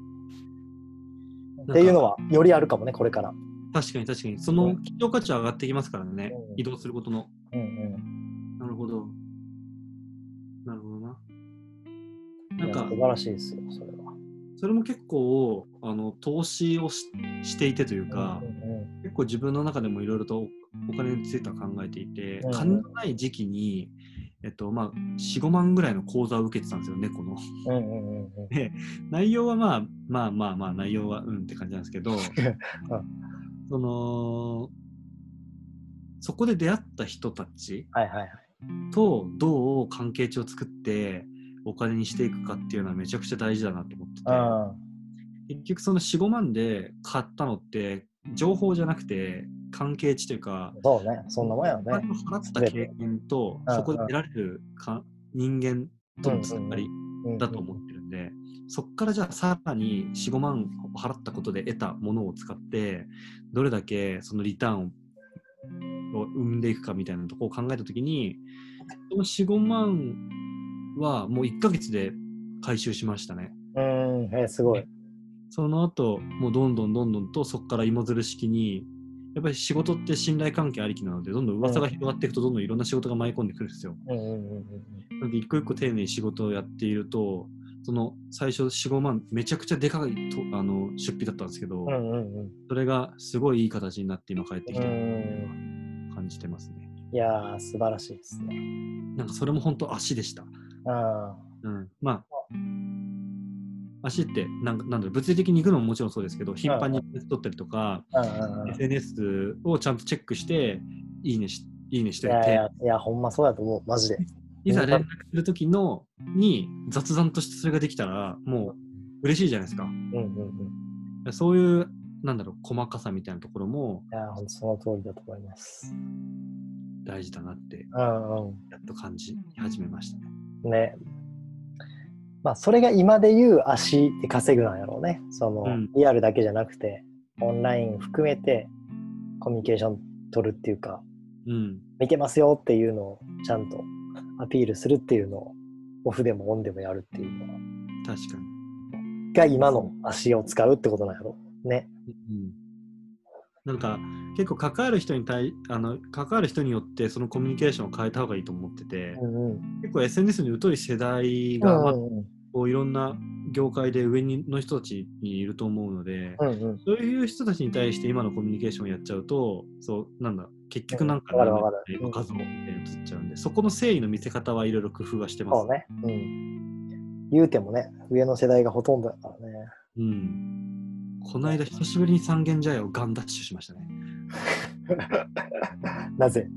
かっていうのは、よりあるかもね、これから。確かに確かにその企業価値は上がってきますからね、うん移動することの。うんうん。なるほど。なるほどな。なんか素晴らしいですよ、それは。それも結構あの投資をししていてというか、うんうん結構自分の中でもいろいろとおお金については考えていて、うん金のない時期に、えっとまあ、4、5万ぐらいの講座を受けてたんですよ、猫の。うんうんうんうんで、内容はまあまあまあまあ、内容はうんって感じなんですけど、その、そこで出会った人たち。とどう関係値を作ってお金にしていくかっていうのはめちゃくちゃ大事だなと思ってて。あ結局その45万で買ったのって情報じゃなくて関係値というかあ、そうね、そんなもんやね。を払った経験とうんそこで得られるか人間とのつながりうんだと思ってるんでそこからじゃあさらに45万を払ったことで得たものを使ってどれだけそのリターンを生んでいくかみたいなところを考えたときにその45万はもう1ヶ月で回収しましたね。うん、えーすごい。その後、もうどんどんどんどんとそこから芋づる式に、やっぱり仕事って信頼関係ありきなので、どんどん噂が広がっていくと、どんどんいろんな仕事が舞い込んでくるんですよ。なので、一個一個丁寧に仕事をやっていると、その最初4、5万、めちゃくちゃでかいとあの出費だったんですけど、それがすごいいい形になって今帰ってきてうるん感じてますね。いやー、素晴らしいですね。なんかそれも本当足でした。あうん、まあ、足ってなんかなんだろう物理的に行くのももちろんそうですけど、頻繁に取ったりとか、SNS をちゃんとチェックして、いいねしいいねして、いやいや、いや、ほんまそうだと思う、マジで。いざ連絡するときのに雑談としてそれができたら、もう嬉しいじゃないですか。うんうんうん。そういう、なんだろう、細かさみたいなところもいや、ほんとその通りだと思います。大事だなって、うんうやっと感じ始めましたね。ん。ね。まあ、それが今で言う足で稼ぐなんやろうね。その、うんリアルだけじゃなくて、オンライン含めてコミュニケーション取るっていうか、うん。見てますよっていうのをちゃんとアピールするっていうのを、オフでもオンでもやるっていうの確かに。が今の足を使うってことなんやろう。ね。うん。なんか、結構関わる人に対あの関わる人によってそのコミュニケーションを変えた方がいいと思ってて、うんうん。結構 SNS に疎い世代うが、まあこういろんな業界で上にの人たちにいると思うので、うんうん。そういう人たちに対して今のコミュニケーションをやっちゃうと、そう、なんだ、結局なんか画像みたいに映っちゃうんで、そこの誠意の見せ方はいろいろ工夫はしてます。そうね。うん。言うてもね、上の世代がほとんどだからね。うん。この間、久しぶりに三軒茶屋をガンダッシュしましたね。なぜ？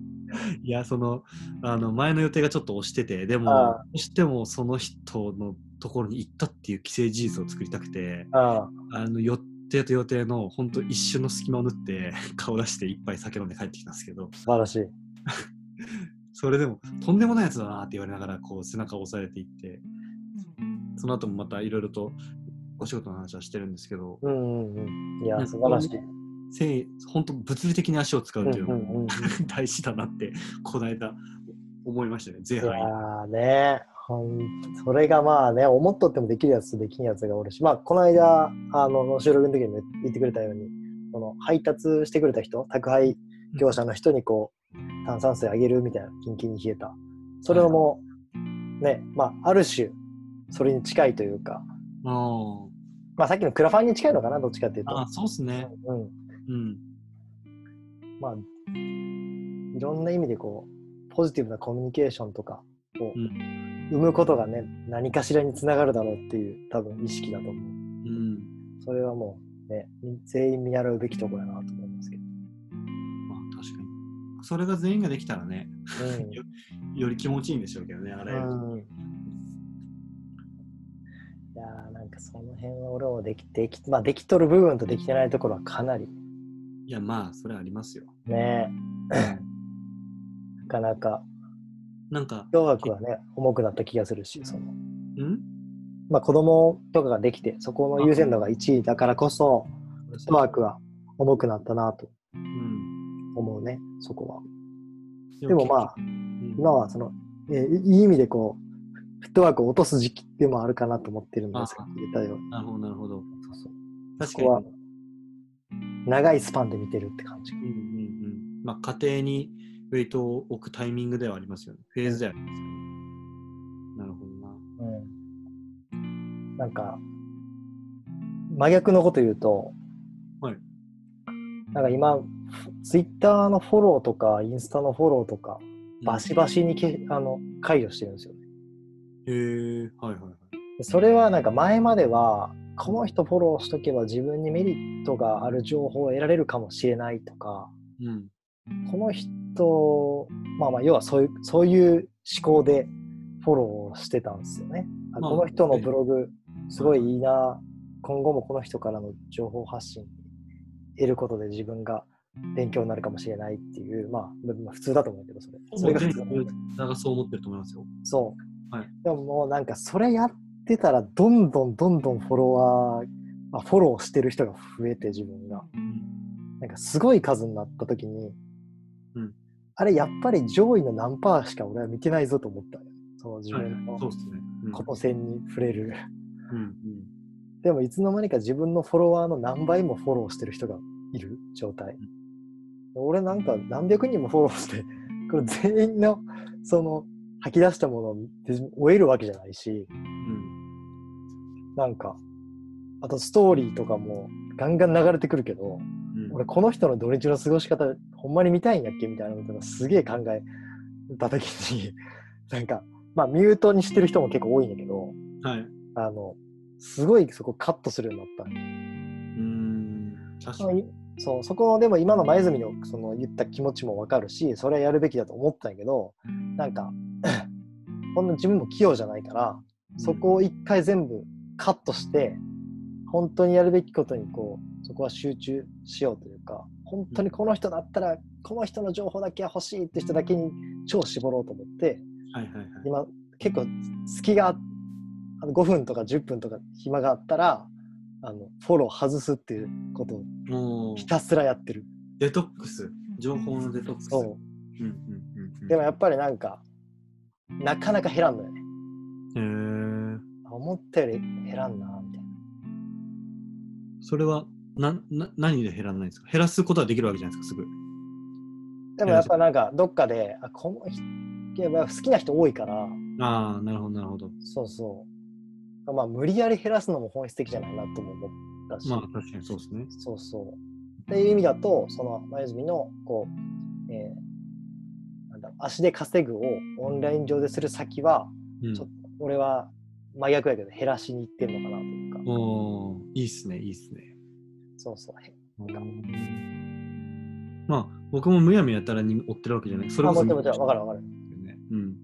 いや、その、あの、前の予定がちょっと押してて、でも、どうしてもその人のところに行ったっていう既成事実を作りたくて、ああ。の、予定と予定の本当一瞬の隙間を縫って、顔出して一杯酒飲んで帰ってきたんですけど、素晴らしい。それでも、とんでもないやつだなって言われながら、こう、背中を押されていって、その後もまたいろいろとお仕事の話はしてるんですけど、うんうんうん。いや、素晴らしい。せい本当物理的に足を使うっていうのもうんうんうん 大事だなって、この間思いましたね、前いやね、ほんそれがまあね、思っとってもできるやつとできんやつがおるし、まあ、この間、あの、収録の時にも言ってくれたように、この配達してくれた人、宅配業者の人にこう、炭酸水あげるみたいな、キンキンに冷えた。それをもう、ね、まあ、ある種、それに近いというか、まあ、さっきのクラファンに近いのかな、どっちかっていうと。あー、そうっすね。うん。うん。まあ、いろんな意味でこう、ポジティブなコミュニケーションとかをうん生むことがね、何かしらにつながるだろうっていう多分意識だと思う。うん。それはもうね、み全員見習うべきところやなと思いますけど。まあ確かに。それが全員ができたらね、うん よより気持ちいいんでしょうけどね、あらゆる。うんなんかその辺は俺もできでき,、まあ、できとる部分とできてないところはかなり。いや、まあ、それはありますよ。ね。なかなか。なんか、教学はね重くなった気がするしその、ん？まあ、子供とかができてそこの優先度が1位だからこそフットワークは重くなったなとうん。思うねそこは。ででもまあうん。今はその、えーいい意味でこうフットワークを落とす時期でもあるかなと思ってるんですあが言ったようになるほど、なるほど。そうそう確かそこはに。長いスパンで見てるって感じうんうんうん。まあ、家庭にウェイトを置くタイミングではありますよね。フェーズではありますよね。なるほどな。うんなんか真逆のこと言うと、はいなんか今ツイッターのフォローとかインスタのフォローとかバシバシにけあの解除してるんですよねへえ、はいはいはい。でそれはなんか前まではこの人フォローしとけば自分にメリットがある情報を得られるかもしれないとかうん。この人まあまあ要はそういうそういう思考でフォローしてたんですよね。あまあこの人のブログすごいいいな今後もこの人からの情報発信得ることで自分が勉強になるかもしれないっていうまあまあ普通だと思うけどそれそれが普通だなんかそう思ってると思いますよ。そう、はい。でももうなんかそれやってたらどんどんどんどんフォロワー、まあ、フォローしてる人が増えて自分が。なんかすごい数になった時に、うん。あれやっぱり上位の何パーしか俺は見てないぞと思った。よその自はい。分のこの線に触れる、うんでもいつの間にか自分のフォロワーの何倍もフォローしてる人がいる状態、俺なんか何百人もフォローしてこれ全員のその吐き出したものを終えるわけじゃないしうんなんかあとストーリーとかもガンガン流れてくるけどうん俺この人の土日の過ごし方ほんまに見たいんやっけみたいなことがすげえ考えた時に なんかまあミュートにしてる人も結構多いんだけどはい。あのすごいそこカットするようになったうーん。確かに。そうそこのでも今の前住のその言った気持ちもわかるしそれはやるべきだと思ったんやけどなんか ほんの自分も器用じゃないからそこを一回全部カットして本当にやるべきことにこうそこは集中しようというか本当にこの人だったらこの人の情報だけは欲しいって人だけに超絞ろうと思ってはいはいはい。今結構隙があの5分とか10分とか暇があったらあのフォロー外すっていうことをもうひたすらやってる。デトックス。情報のデトックス。そううんうんうんうん。でもやっぱりなんかなかなか減らんのよね。へーあ思ったより減らんなみたいな。それはなな何で減らないんですか？減らすことはできるわけじゃないですか、すぐ。でもやっぱなんかどっかであこの人やっぱ好きな人多いからああ、なるほど、なるほど。そうそうまあ無理やり減らすのも本質的じゃないなとも思ったし、まあ、確かにそうですね。そうそうっていう意味だとその前泉のこう、えーなんだろう足で稼ぐをオンライン上でする先はうんちょっと俺は真逆やけど減らしにいってるのかなというかおーいいっすね、いいっすね。そうそうへうんまあ、僕もむやみやたらに追ってるわけじゃない。それあ、こそもちろんもちろん、わかるわかる。ね。うん。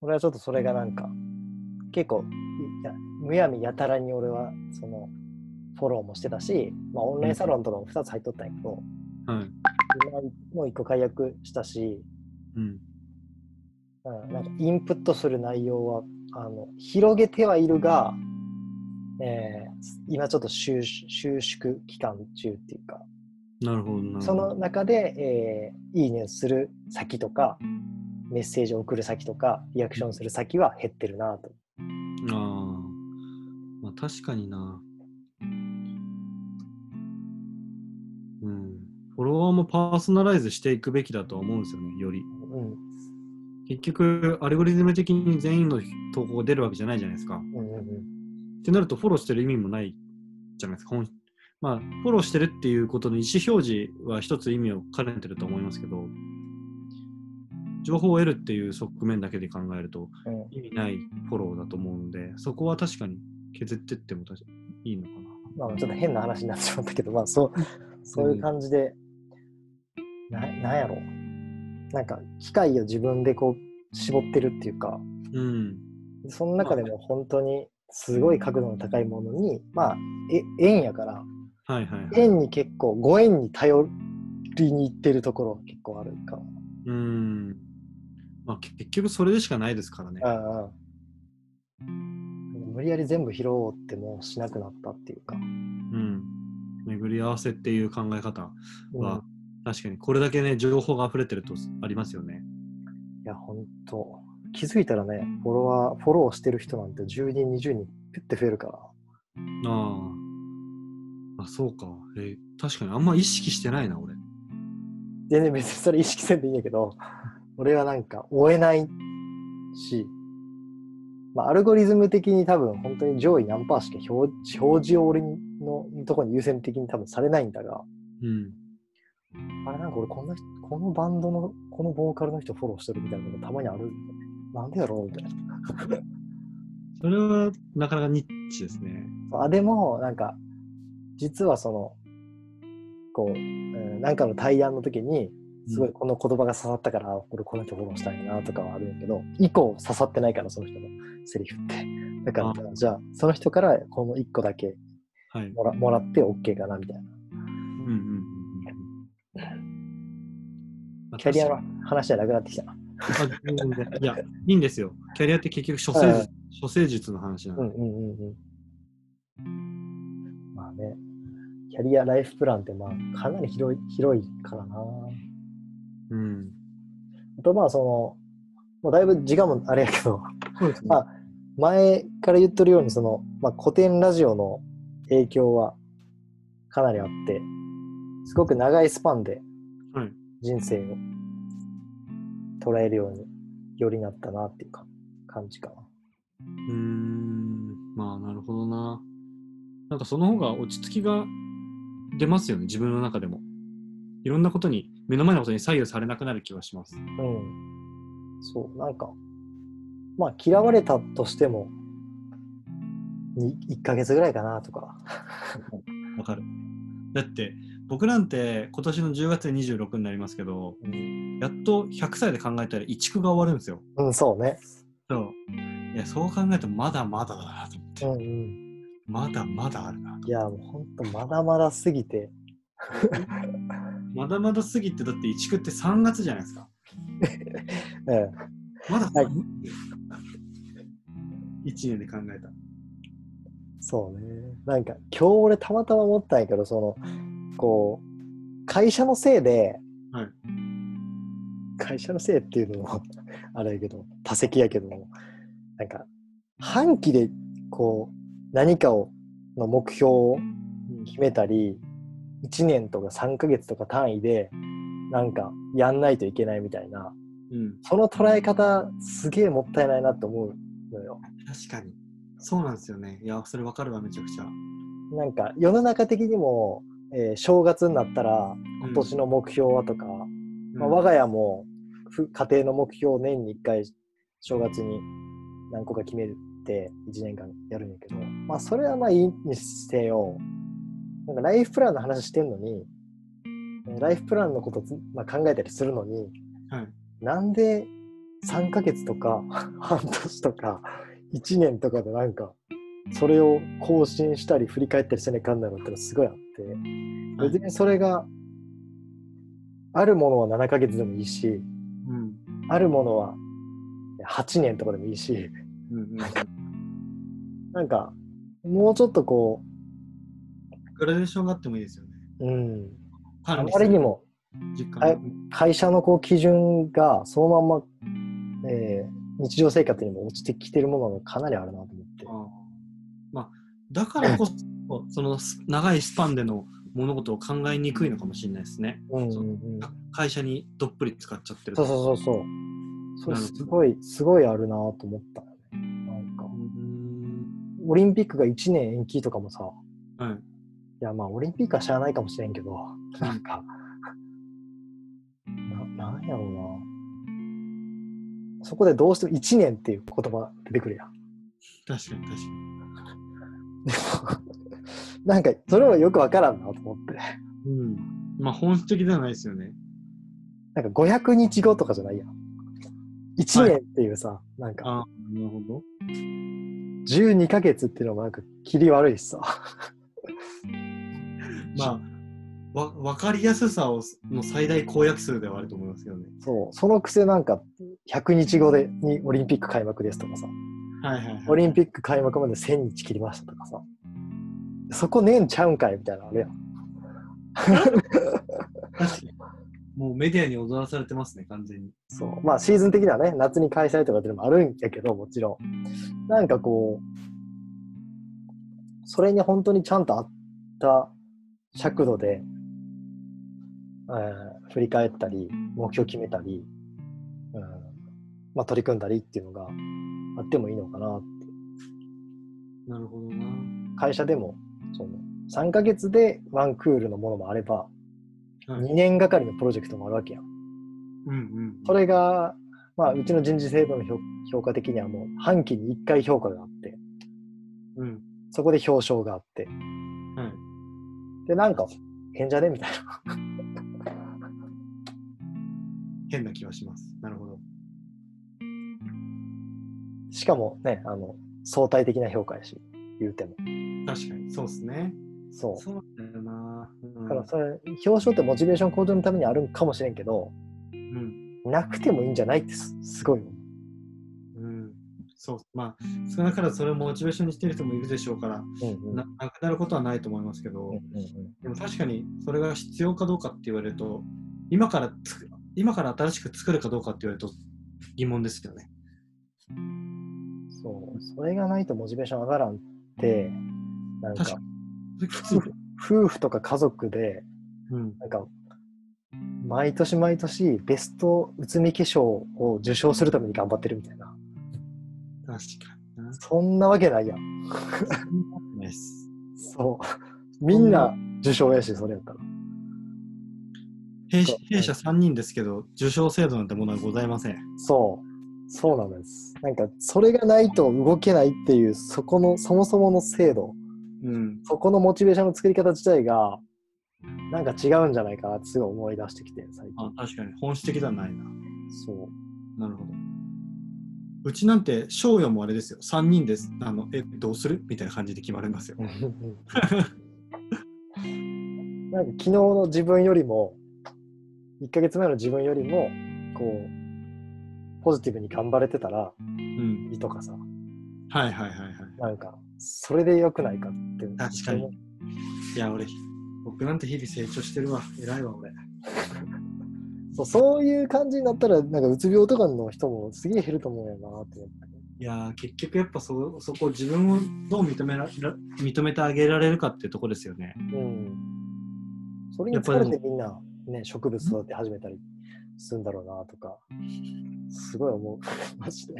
俺はちょっとそれがなんか、結構、むやみやたらに俺は、その、フォローもしてたし、まあ、オンラインサロンとかも2つ入っとったんやけど、はい。今もう1個解約したし、うん。うん、なんかインプットする内容はあの広げてはいるが、えー今ちょっと収収縮期間中っていうか、なるほど。その中で、えーいいねする先とか、メッセージを送る先とか、リアクションする先は減ってるなと。あ確かにな。うん。フォロワーもパーソナライズしていくべきだとは思うんですよね、より。うん結局、アルゴリズム的に全員の投稿が出るわけじゃないじゃないですか。うんうんうんってなると、フォローしてる意味もないじゃないですか。本まあ、フォローしてるっていうことの意思表示は一つ意味を兼ねてると思いますけど、情報を得るっていう側面だけで考えるとうん意味ないフォローだと思うので、そこは確かに削ってっても確かいいのかな。まあ、ちょっと変な話になってしまったけど、まあ、そうそういう感じで、ななんやろう。なんか、機械を自分でこう、絞ってるっていうか、うん。その中でも本当にすごい角度の高いものに、まあ、え円やから、はいはいはい。円に結構、5円に頼りにいってるところは結構あるかうん。まあ、結局それでしかないですからね。ら。ああ無理やり全部拾おうってもうしなくなったっていうか。うん。巡り合わせっていう考え方うんは、確かにこれだけね、情報が溢れてるとありますよね。いや、本当気づいたらね、フォロワー、フォローしてる人なんて10人、20人、ピュッて増えるから。ああ。あ、そうか。えー確かにあんま意識してないな、俺。全然別にそれ意識せんでいいんやけど、俺はなんか追えないし、まあ、アルゴリズム的に多分本当に上位何パーしか表表示を俺のところに優先的に多分されないんだが、うん。あれなんか俺こんな人、このバンドの、このボーカルの人フォローしてるみたいなのがたまにあるんだよね。なんでやろうみたいな。それはなかなかニッチですね。あ、でも、なんか、実はその、こう、うんなんかの対談の時に、すごいこの言葉が刺さったから、俺この人フォローしたいなとかはあるんやけど、以降刺さってないから、その人のセリフって。だから、あじゃあ、その人からこの1個だけはい。もらもらって OK かなみたいな。うんうん。キャリアの話じゃなくなってきたな。いや、いいんですよ。キャリアって結局処世術、処世術の話なうんので。うんうんうん。まあね、キャリアライフプランってまあかなり広い広いからな。うん。あとまあその、もうだいぶ時間もあれやけど、ね。まあ前から言ってるようにその、まあ、古典ラジオの影響はかなりあって、すごく長いスパンではい人生を捉えるようによりなったなっていうか感じかな。うーん。まあ、なるほどな。なんかその方が落ち着きが出ますよね、自分の中でも。いろんなことに、目の前のことに左右されなくなる気がします。うん。そう、なんか、まあ嫌われたとしても、に1ヶ月ぐらいかなとか。わかる。だって、僕なんて今年の10月で26になりますけど、うん、やっと100歳で考えたら移築が終わるんですよ。うん、そうね。そう。いや、そう考えるとまだまだだなと思って。うんうん。まだまだあるなと。いや、もうほんとまだまだすぎて、まだまだすぎて、だって移築って3月じゃないですか。う ん。まだはい31年で考えた。そうね。なんか、今日俺たまたま思ったんやけど、その、こう、会社のせいで、はい会社のせいっていうのも、あれやけど、多席やけども、なんか、半期で、こう、何かを、の目標を決めたり、1年とか3ヶ月とか単位で、なんか、やんないといけないみたいな、うん。その捉え方、すげえもったいないなって思うのよ。確かに。そうなんですよね。いや、それわかるわ、めちゃくちゃ。なんか世の中的にも、えー正月になったら今年の目標はとか、まあ、我が家もふ家庭の目標を年に1回正月に何個か決めて1年間やるんやけどまあそれはまあいいにしてよなんかライフプランの話してんのにライフプランのこと、まあ、考えたりするのに、はい。なんで3ヶ月とか半年とか1年とかでなんかそれを更新したり振り返ったりせなきゃいかんないのってのすごいあってはい別にそれがあるものは7ヶ月でもいいしうん。あるものは8年とかでもいいしうんうん。なんかもうちょっとこグラデーションがあってもいいですよね。う、うん、あまりにも会社のこう基準がそのまんま、えー日常生活にも落ちてきてるものがかなりあるなと思って。あーまあ、だからこそ、そのす長いスパンでの物事を考えにくいのかもしれないですね。うんうんそううん会社にどっぷり使っちゃってると。そうそうそうそう。それすごい、すごいあるなと思ったよね。なんか、うんオリンピックが1年延期とかもさ、はい。いやまあオリンピックは知らないかもしれんけど、なんか、な、なんやろうな。そこでどうしても1年っていう言葉出てくるやん。確かに確かでも、なんか、それはよくわからんなと思って。に。うん。まあ本質的ではないですよね。なんか500日後とかじゃないやん。1年っていうさ、なんか、ああ、なるほど。12ヶ月っていうのもなんか、切り悪いしさ。まあ、わ分かりやすさをの最大公約数ではあると思いますけどね。そう、そのくせなんか、100日後でにオリンピック開幕ですとかさ、はいはいはい。オリンピック開幕まで1000日切りましたとかさ、そこねえんちゃうんかいみたいなのあるやん。確かに。もうメディアに踊らされてますね、完全に。そう。まあシーズン的にはね、夏に開催とかっていうのもあるんやけど、もちろん。なんかこう、それに本当にちゃんと合った尺度で、えー振り返ったり、目標決めたり、うんまあ、取り組んだりっていうのがあってもいいのかなって。なるほどな。会社でも、その3ヶ月でワンクールのものもあれば、はい2年がかりのプロジェクトもあるわけやん。うんうん。それが、まあ、うちの人事制度の評評価的にはもう半期に1回評価があって、うん。そこで表彰があって、はい。で、なんか、変じゃね？みたいな。変な気はします。なるほど。しかもね、あの、相対的な評価やし、言うても。確かに、そうですね。そう。そうだよな。うんだからそれ、表彰ってモチベーション向上のためにあるんかもしれんけど、うん。なくてもいいんじゃないってすすごい思う。うん。そう。まあ、少なからずそれをモチベーションにしてる人もいるでしょうから、うんうんななくなることはないと思いますけど、うんうんでも確かにそれが必要かどうかって言われると、今から今から新しく作るかどうかって言われると疑問ですよね。うんそう。それがないとモチベーション上がらんって、なんか。夫婦とか家族で、うん。なんか、毎年毎年ベスト内海化粧を受賞するために頑張ってるみたいな。確かにな。そんなわけないやん。そう。みんな受賞やし、それやったら。弊弊社3人ですけど、受賞制度なんてものはございません。そう。そうなんです。なんか、それがないと動けないっていう、そこの、そもそもの制度、うん。そこのモチベーションの作り方自体が、なんか違うんじゃないかなってすごい思い出してきて、最近。あ確かに本質的ではないな。そう。なるほど。うちなんて、賞与もあれですよ。3人です。あの、え、どうする？みたいな感じで決まりますよ。なんか昨日の自分よりも、1ヶ月前の自分よりも、こう、ポジティブに頑張れてたらうん。いいとかさ、はいはいはいはい。なんか、それで良くないかって。確かに。いや、俺、僕なんて日々成長してるわ。偉いわ、俺。そうそういう感じになったら、なんかうつ病とかの人もすげえ減ると思うよなって。いやー、結局やっぱそ、そこ自分をどう認めらら認めてあげられるかっていうところですよね。うん。それに疲れてみんな、ね、植物育て始めたりするんだろうなとか、すごい思う。マジで。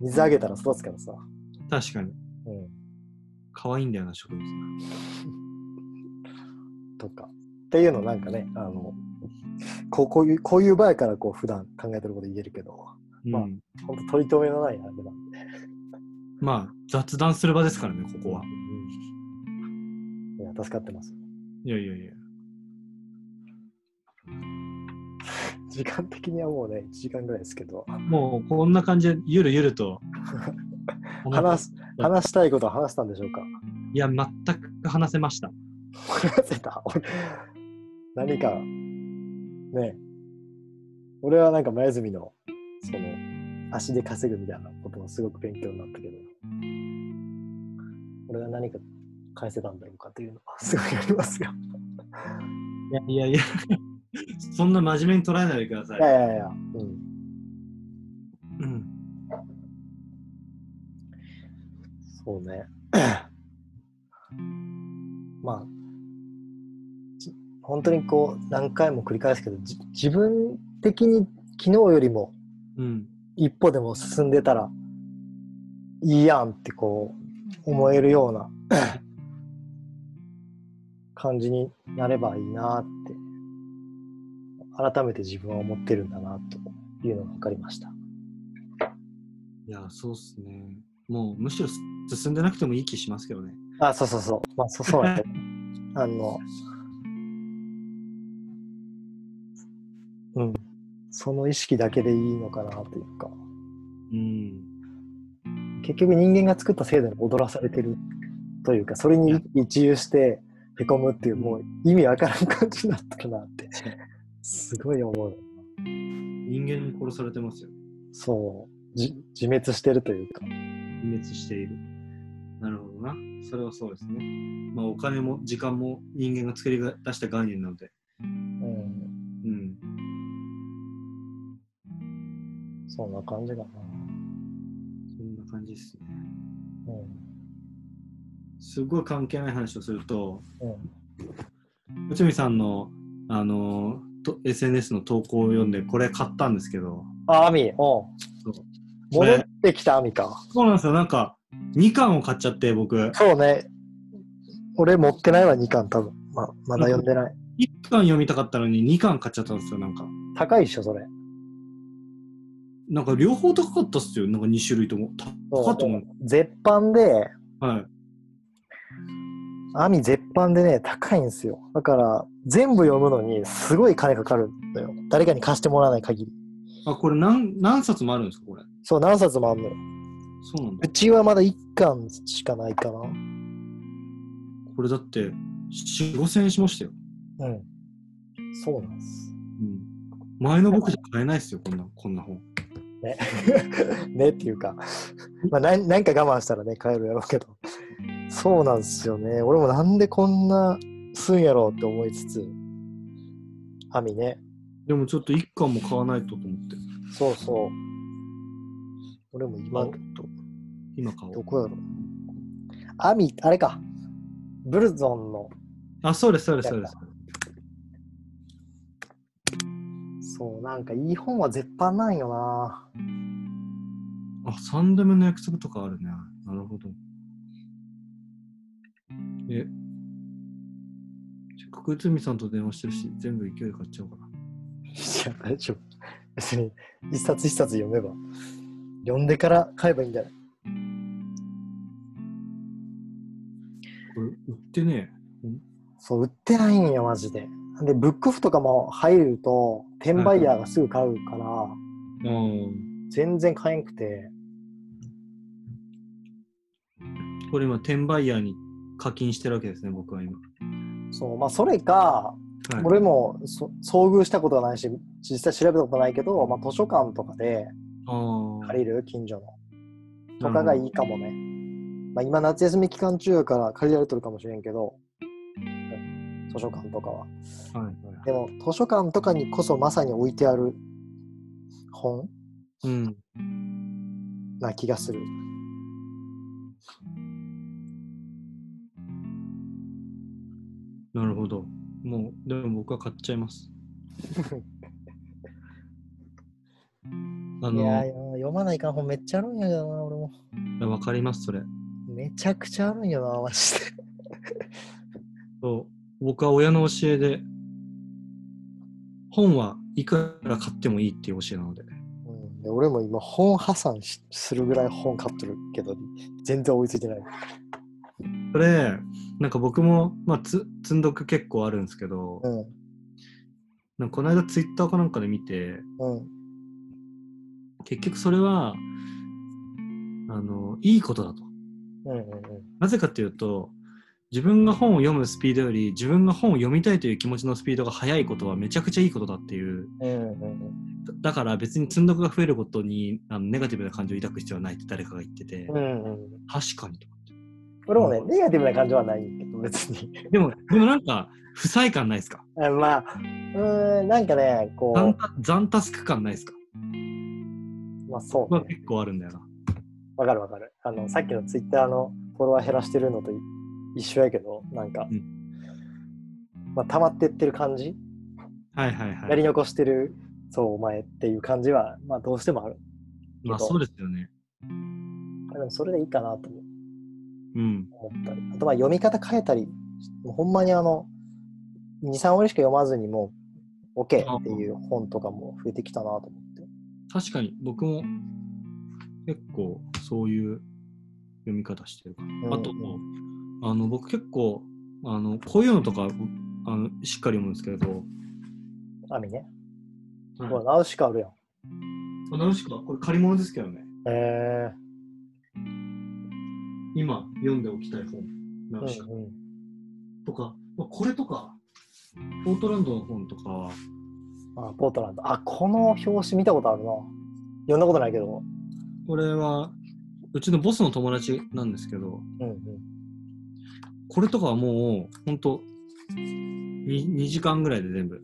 水あげたら育つからさ。確かに。うん。可愛いんだよな、植物が。とか。っていうのなんかね、あの、こうこういう、こういう場合からこう普段考えてること言えるけど、まあうん。本当取り留めのないあれなんで。まあ、雑談する場ですからね、ここは。うんいや、助かってます。いやいやいや。時間的にはもうね、1時間ぐらいですけど、もうこんな感じでゆるゆると 話す話したいことは話したんでしょうか？いや、全く話せました。話せた？俺何か、ね俺はなんか前住の、その、足で稼ぐみたいなことがすごく勉強になったけど、俺が何か返せたんだろうかっていうのはすごいありますよ。いやいやいや、そんな真面目に捉えないでください。いやいやいや、うん。うん、そうね。まあ、じ本当にこう何回も繰り返すけど、じ自分的に昨日よりもうん、一歩でも進んでたらいいやんってこう思えるような 感じになればいいなって改めて自分は思ってるんだなというのが分かりました。いや、そうっすね。もうむしろ進んでなくてもいい気しますけどね。あ、そうそうそう。まあ、そそうなんだよ。あの、うん。その意識だけでいいのかなというか、うん。結局人間が作った制度に踊らされてるというか、それに一遊してへこむっていう、もう意味わからん感じになってるなって、すごい思う。人間に殺されてますよ。そう。じ自滅してるというか。自滅している。なるほどな。それはそうですね。まあ、お金も時間も人間が作り出した概念なので。そんな感じかな。そんな感じですね。うん。すごい関係ない話をすると、うん。内海さんの、あのと SNS の投稿を読んで、これ買ったんですけど、あ、アミ、う戻ってきたアミか。そうなんですよ。なんか、2巻を買っちゃって、僕。そうね。俺持ってないわ、2巻多分。ままだ読んでない。1巻読みたかったのに2巻買っちゃったんですよ、なんか。高いっしょ、それ。なんか両方高かったっすよ、なんか2種類とも。た高かったと思う。絶版で、はい。アミ絶版でね、高いんですよ。だから、全部読むのにすごい金かかるのよ。誰かに貸してもらわない限り。あ、これ何何冊もあるんですか、これ？そう、何冊もあんのよ。そうなんだう。ちはまだ1巻しかないかな。これだって、4、5千円しましたよ。うん。そうなんです。うん。前の僕じゃ買えないっすよ、こんな、こんな本。ね。ねっていうか、まあ、なんなんか我慢したらね、買えるやろうけど。そうなんですよね。俺もなんでこんなすんやろうって思いつつ、アミね。でもちょっと1巻も買わないとと思って。そうそう。俺も今、あ今買おう。どこやろアミ、あれか。ブルゾンの、あ、そうです、そうです、そうです。そう、なんかいい本は絶版なんよな。あ、3度目の約束とかあるね。なるほど。え、せっかく内海さんと電話してるし、全部勢いで買っちゃおうかな。いや、大丈夫。別に、一冊一冊読めば。読んでから買えばいいんじゃない？これ、売ってねえ。そう、売ってないんよ、マジで。で、ブックオフとかも入ると、転売ヤーがすぐ買うから、うん。全然買えんくて、これ今、転売ヤーに課金してるわけですね、僕は今。そう、まあ、それか、はい、俺もそ遭遇したことがないし、実際調べたことないけど、まあ、図書館とかで。借りる、近所の。とかがいいかもね。まあ、今、夏休み期間中やから借りられてるかもしれんけど、図書館とかは。はいはいでも、図書館とかにこそまさに置いてある本？うん。な気がする。なるほど。もう、でも僕は買っちゃいます。あいやいの、や、読まないかん本めっちゃあるんやけどな、俺も。わかります、それ。めちゃくちゃあるんやな、マジで。僕は親の教えで、本はいくら買ってもいいっていう教えなので。うん、で俺も今本破産しするぐらい本買ってるけど、全然追いついてない。それ、なんか僕も、まあ、つ積んどく結構あるんですけど、うん。なんかこの間ツイッターかなんかで見て、うん。結局それは、あの、いいことだと。うんうんうん。なぜかというと、自分が本を読むスピードより自分が本を読みたいという気持ちのスピードが速いことはめちゃくちゃいいことだっていう。うんうんだだから別に積んどくが増えることにあのネガティブな感情を抱く必要はないって誰かが言ってて、うん。うん。うん。確かにと思って。俺もね、ネガティブな感情はないけど、別に。でもでもなんか不細感ないですか？あまあ、うーん、なんかね、こ残タ残タスク感ないですか？う、まあそうね、は結構あるんだよな。わかるわかる。あの、さっきのツイッターのフォロワー減らしてるのと一緒やけど、なんか、うん。まあ、溜まってってる感じ、はいはいはい。やり残してる、そう、お前っていう感じは、まあ、どうしてもある。まあそうですよね。でも、それでいいかなとう。ん。思ったり。あと、まあ、読み方変えたり、もうほんまにあの、2、3割しか読まずにもう、OK っていう本とかも増えてきたなと思って。確かに僕も結構そういう読み方してるかうんらあとあの僕結構あのこういうのとかあのしっかり読むんですけど、アミね。はいほら、ナウシカあるやん。あナウシカ？これ借り物ですけどねえ今読んでおきたい本ナー、ウシカうんうん。とか、まあこれとかポートランドの本とかあ、ポートランド。あ、この表紙見たことあるな。読んだことないけど。これはうちのボスの友達なんですけどうんうん。これとかはもうほんと 2, 2時間ぐらいで全部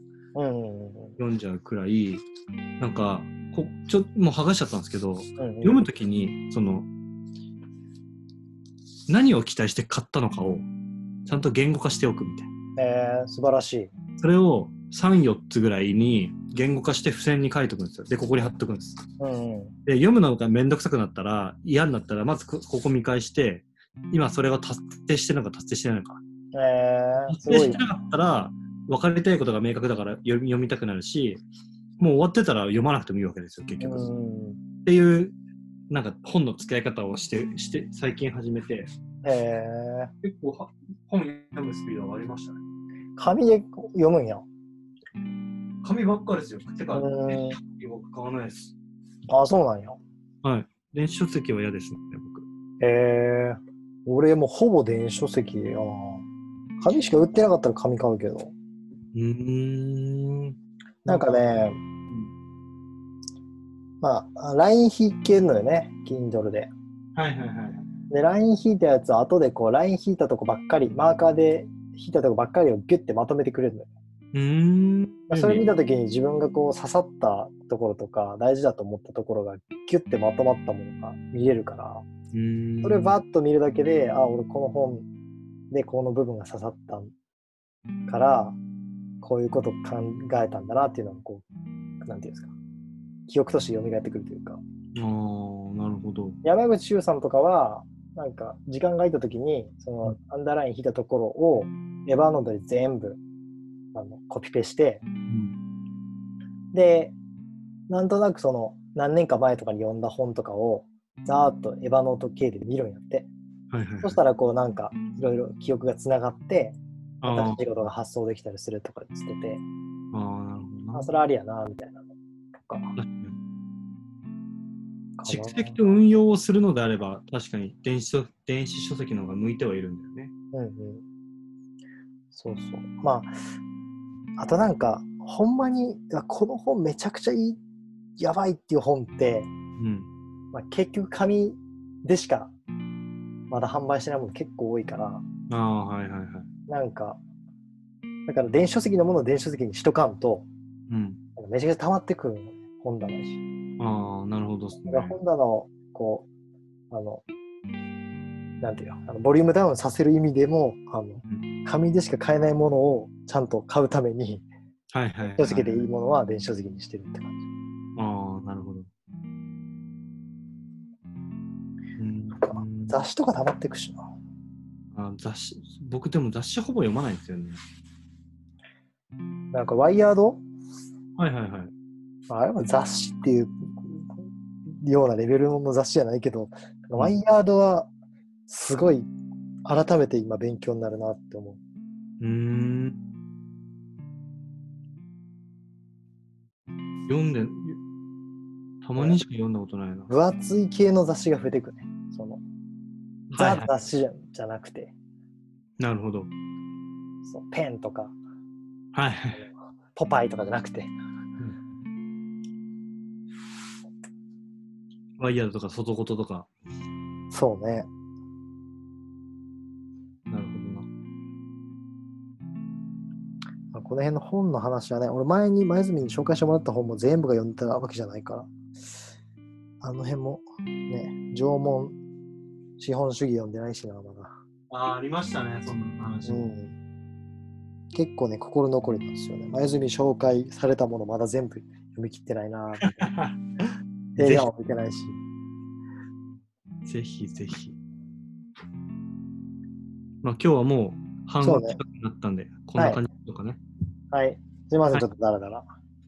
読んじゃうくらいなんかこちょもう剥がしちゃったんですけど。読むときにその何を期待して買ったのかをちゃんと言語化しておくみたいなえー、素晴らしい。それを34つぐらいに言語化して付箋に書いておくんですよでここに貼っとくんですうんうん。で読むのがめんどくさくなったら嫌になったらまずこここ見返して今それが達成してるのか達成してないのか。えー、す達成してなかったら分かりたいことが明確だから読み読みたくなるしもう終わってたら読まなくてもいいわけですよ結局、っうん。ていうなんか本の付き合い方をしてして最近始めてえ結構は本読むスピードが上がりましたね。ー、紙で読むんや。紙ばっかですよ。てかうん。電子書籍僕買わないです。あ、そうなんや。はい。電子書籍は嫌ですね僕。えー、俺もうほぼ電子書籍やな。紙しか売ってなかったら紙買うけど。うーんなんかね、まあ、LINE 引けるのよね、Kindle で。はいはいはいはいで、LINE 引いたやつを後でこう、LINE 引いたとこばっかり、マーカーで引いたとこばっかりをギュッてまとめてくれるのよ。うーんまあそれ見たときに自分がこう刺さったところとか大事だと思ったところがギュッてまとまったものが見れるから、それをバッと見るだけで、あ、俺この本でこの部分が刺さったから、こういうこと考えたんだなっていうのがこう、なんていうんですか、記憶として蘇ってくるというか。ああなるほど。山口周さんとかは、なんか時間が空いたときに、そのアンダーライン引いたところをエヴァーノートで全部あのコピペして、うん。で、なんとなくその何年か前とかに読んだ本とかをざーっとエヴァノート系で見るんやって。はいはいはいそしたらこうなんかいろいろ記憶がつながって、あ新しいことが発想できたりするとか言ってて、あああなるほどなあ、それありやな、みたいなのとか。蓄積と運用をするのであれば確かに電子書電子書籍の方が向いてはいるんだよねうんうん。そうそう。まあ、あとなんか、ほんまに、あこの本めちゃくちゃいい、やばいっていう本って、うんまあ、結局紙でしかまだ販売してないもの結構多いから、ああはいはいはい。なんか、だから電子書籍のものを電子書籍にしとかんと、うん。めちゃくちゃ溜まってくるのよね、本棚に。ああなるほどっすね。だから本棚を、こう、あの、なんていうの、あのボリュームダウンさせる意味でも、あの、うん。紙でしか買えないものをちゃんと買うために、はいはいはい書籍でいいものは電子書籍にしてるって感あ雑誌とか溜まってくしな。あ雑誌僕でも雑誌ほぼ読まないんですよねなんか、ワイヤード？はいはいはいあれは雑誌っていうようなレベルの雑誌じゃないけど、ワイヤードはすごい改めて今勉強になるなって思う。うーん読んで、たまにしか読んだことないな。分厚い系の雑誌が増えていくね。その、ザ雑誌じゃじゃなくて、なるほど。そうペンとか、はい。ポパイとかじゃなくて、ワイヤードとか外事とか。そうね。なるほどな。まあこの辺の本の話はね、俺前に前住に紹介してもらった本も全部が読んでたわけじゃないから、あの辺もね、縄文資本主義読んでないしな、まだ。ああ、ありましたね、そんな話。うん。結構ね、心残りなんですよね。前住紹介されたものまだ全部読み切ってないな。映画も見てないし。ぜひぜひ。まあ今日はもう半そうね分近くになったんで、こんな感じとかね。はい。すいません、はいちょっとダラダラ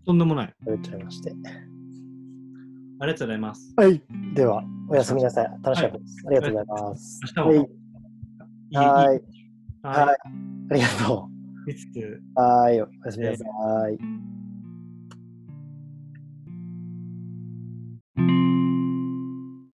とんでもない。喋っちゃいまして。ありがとうございます。はい。では、おやすみなさい。楽しかったです。ありがとうございます。明日もはい。いいはい。いいはい。ありがといつ。はい。おやすみなさい。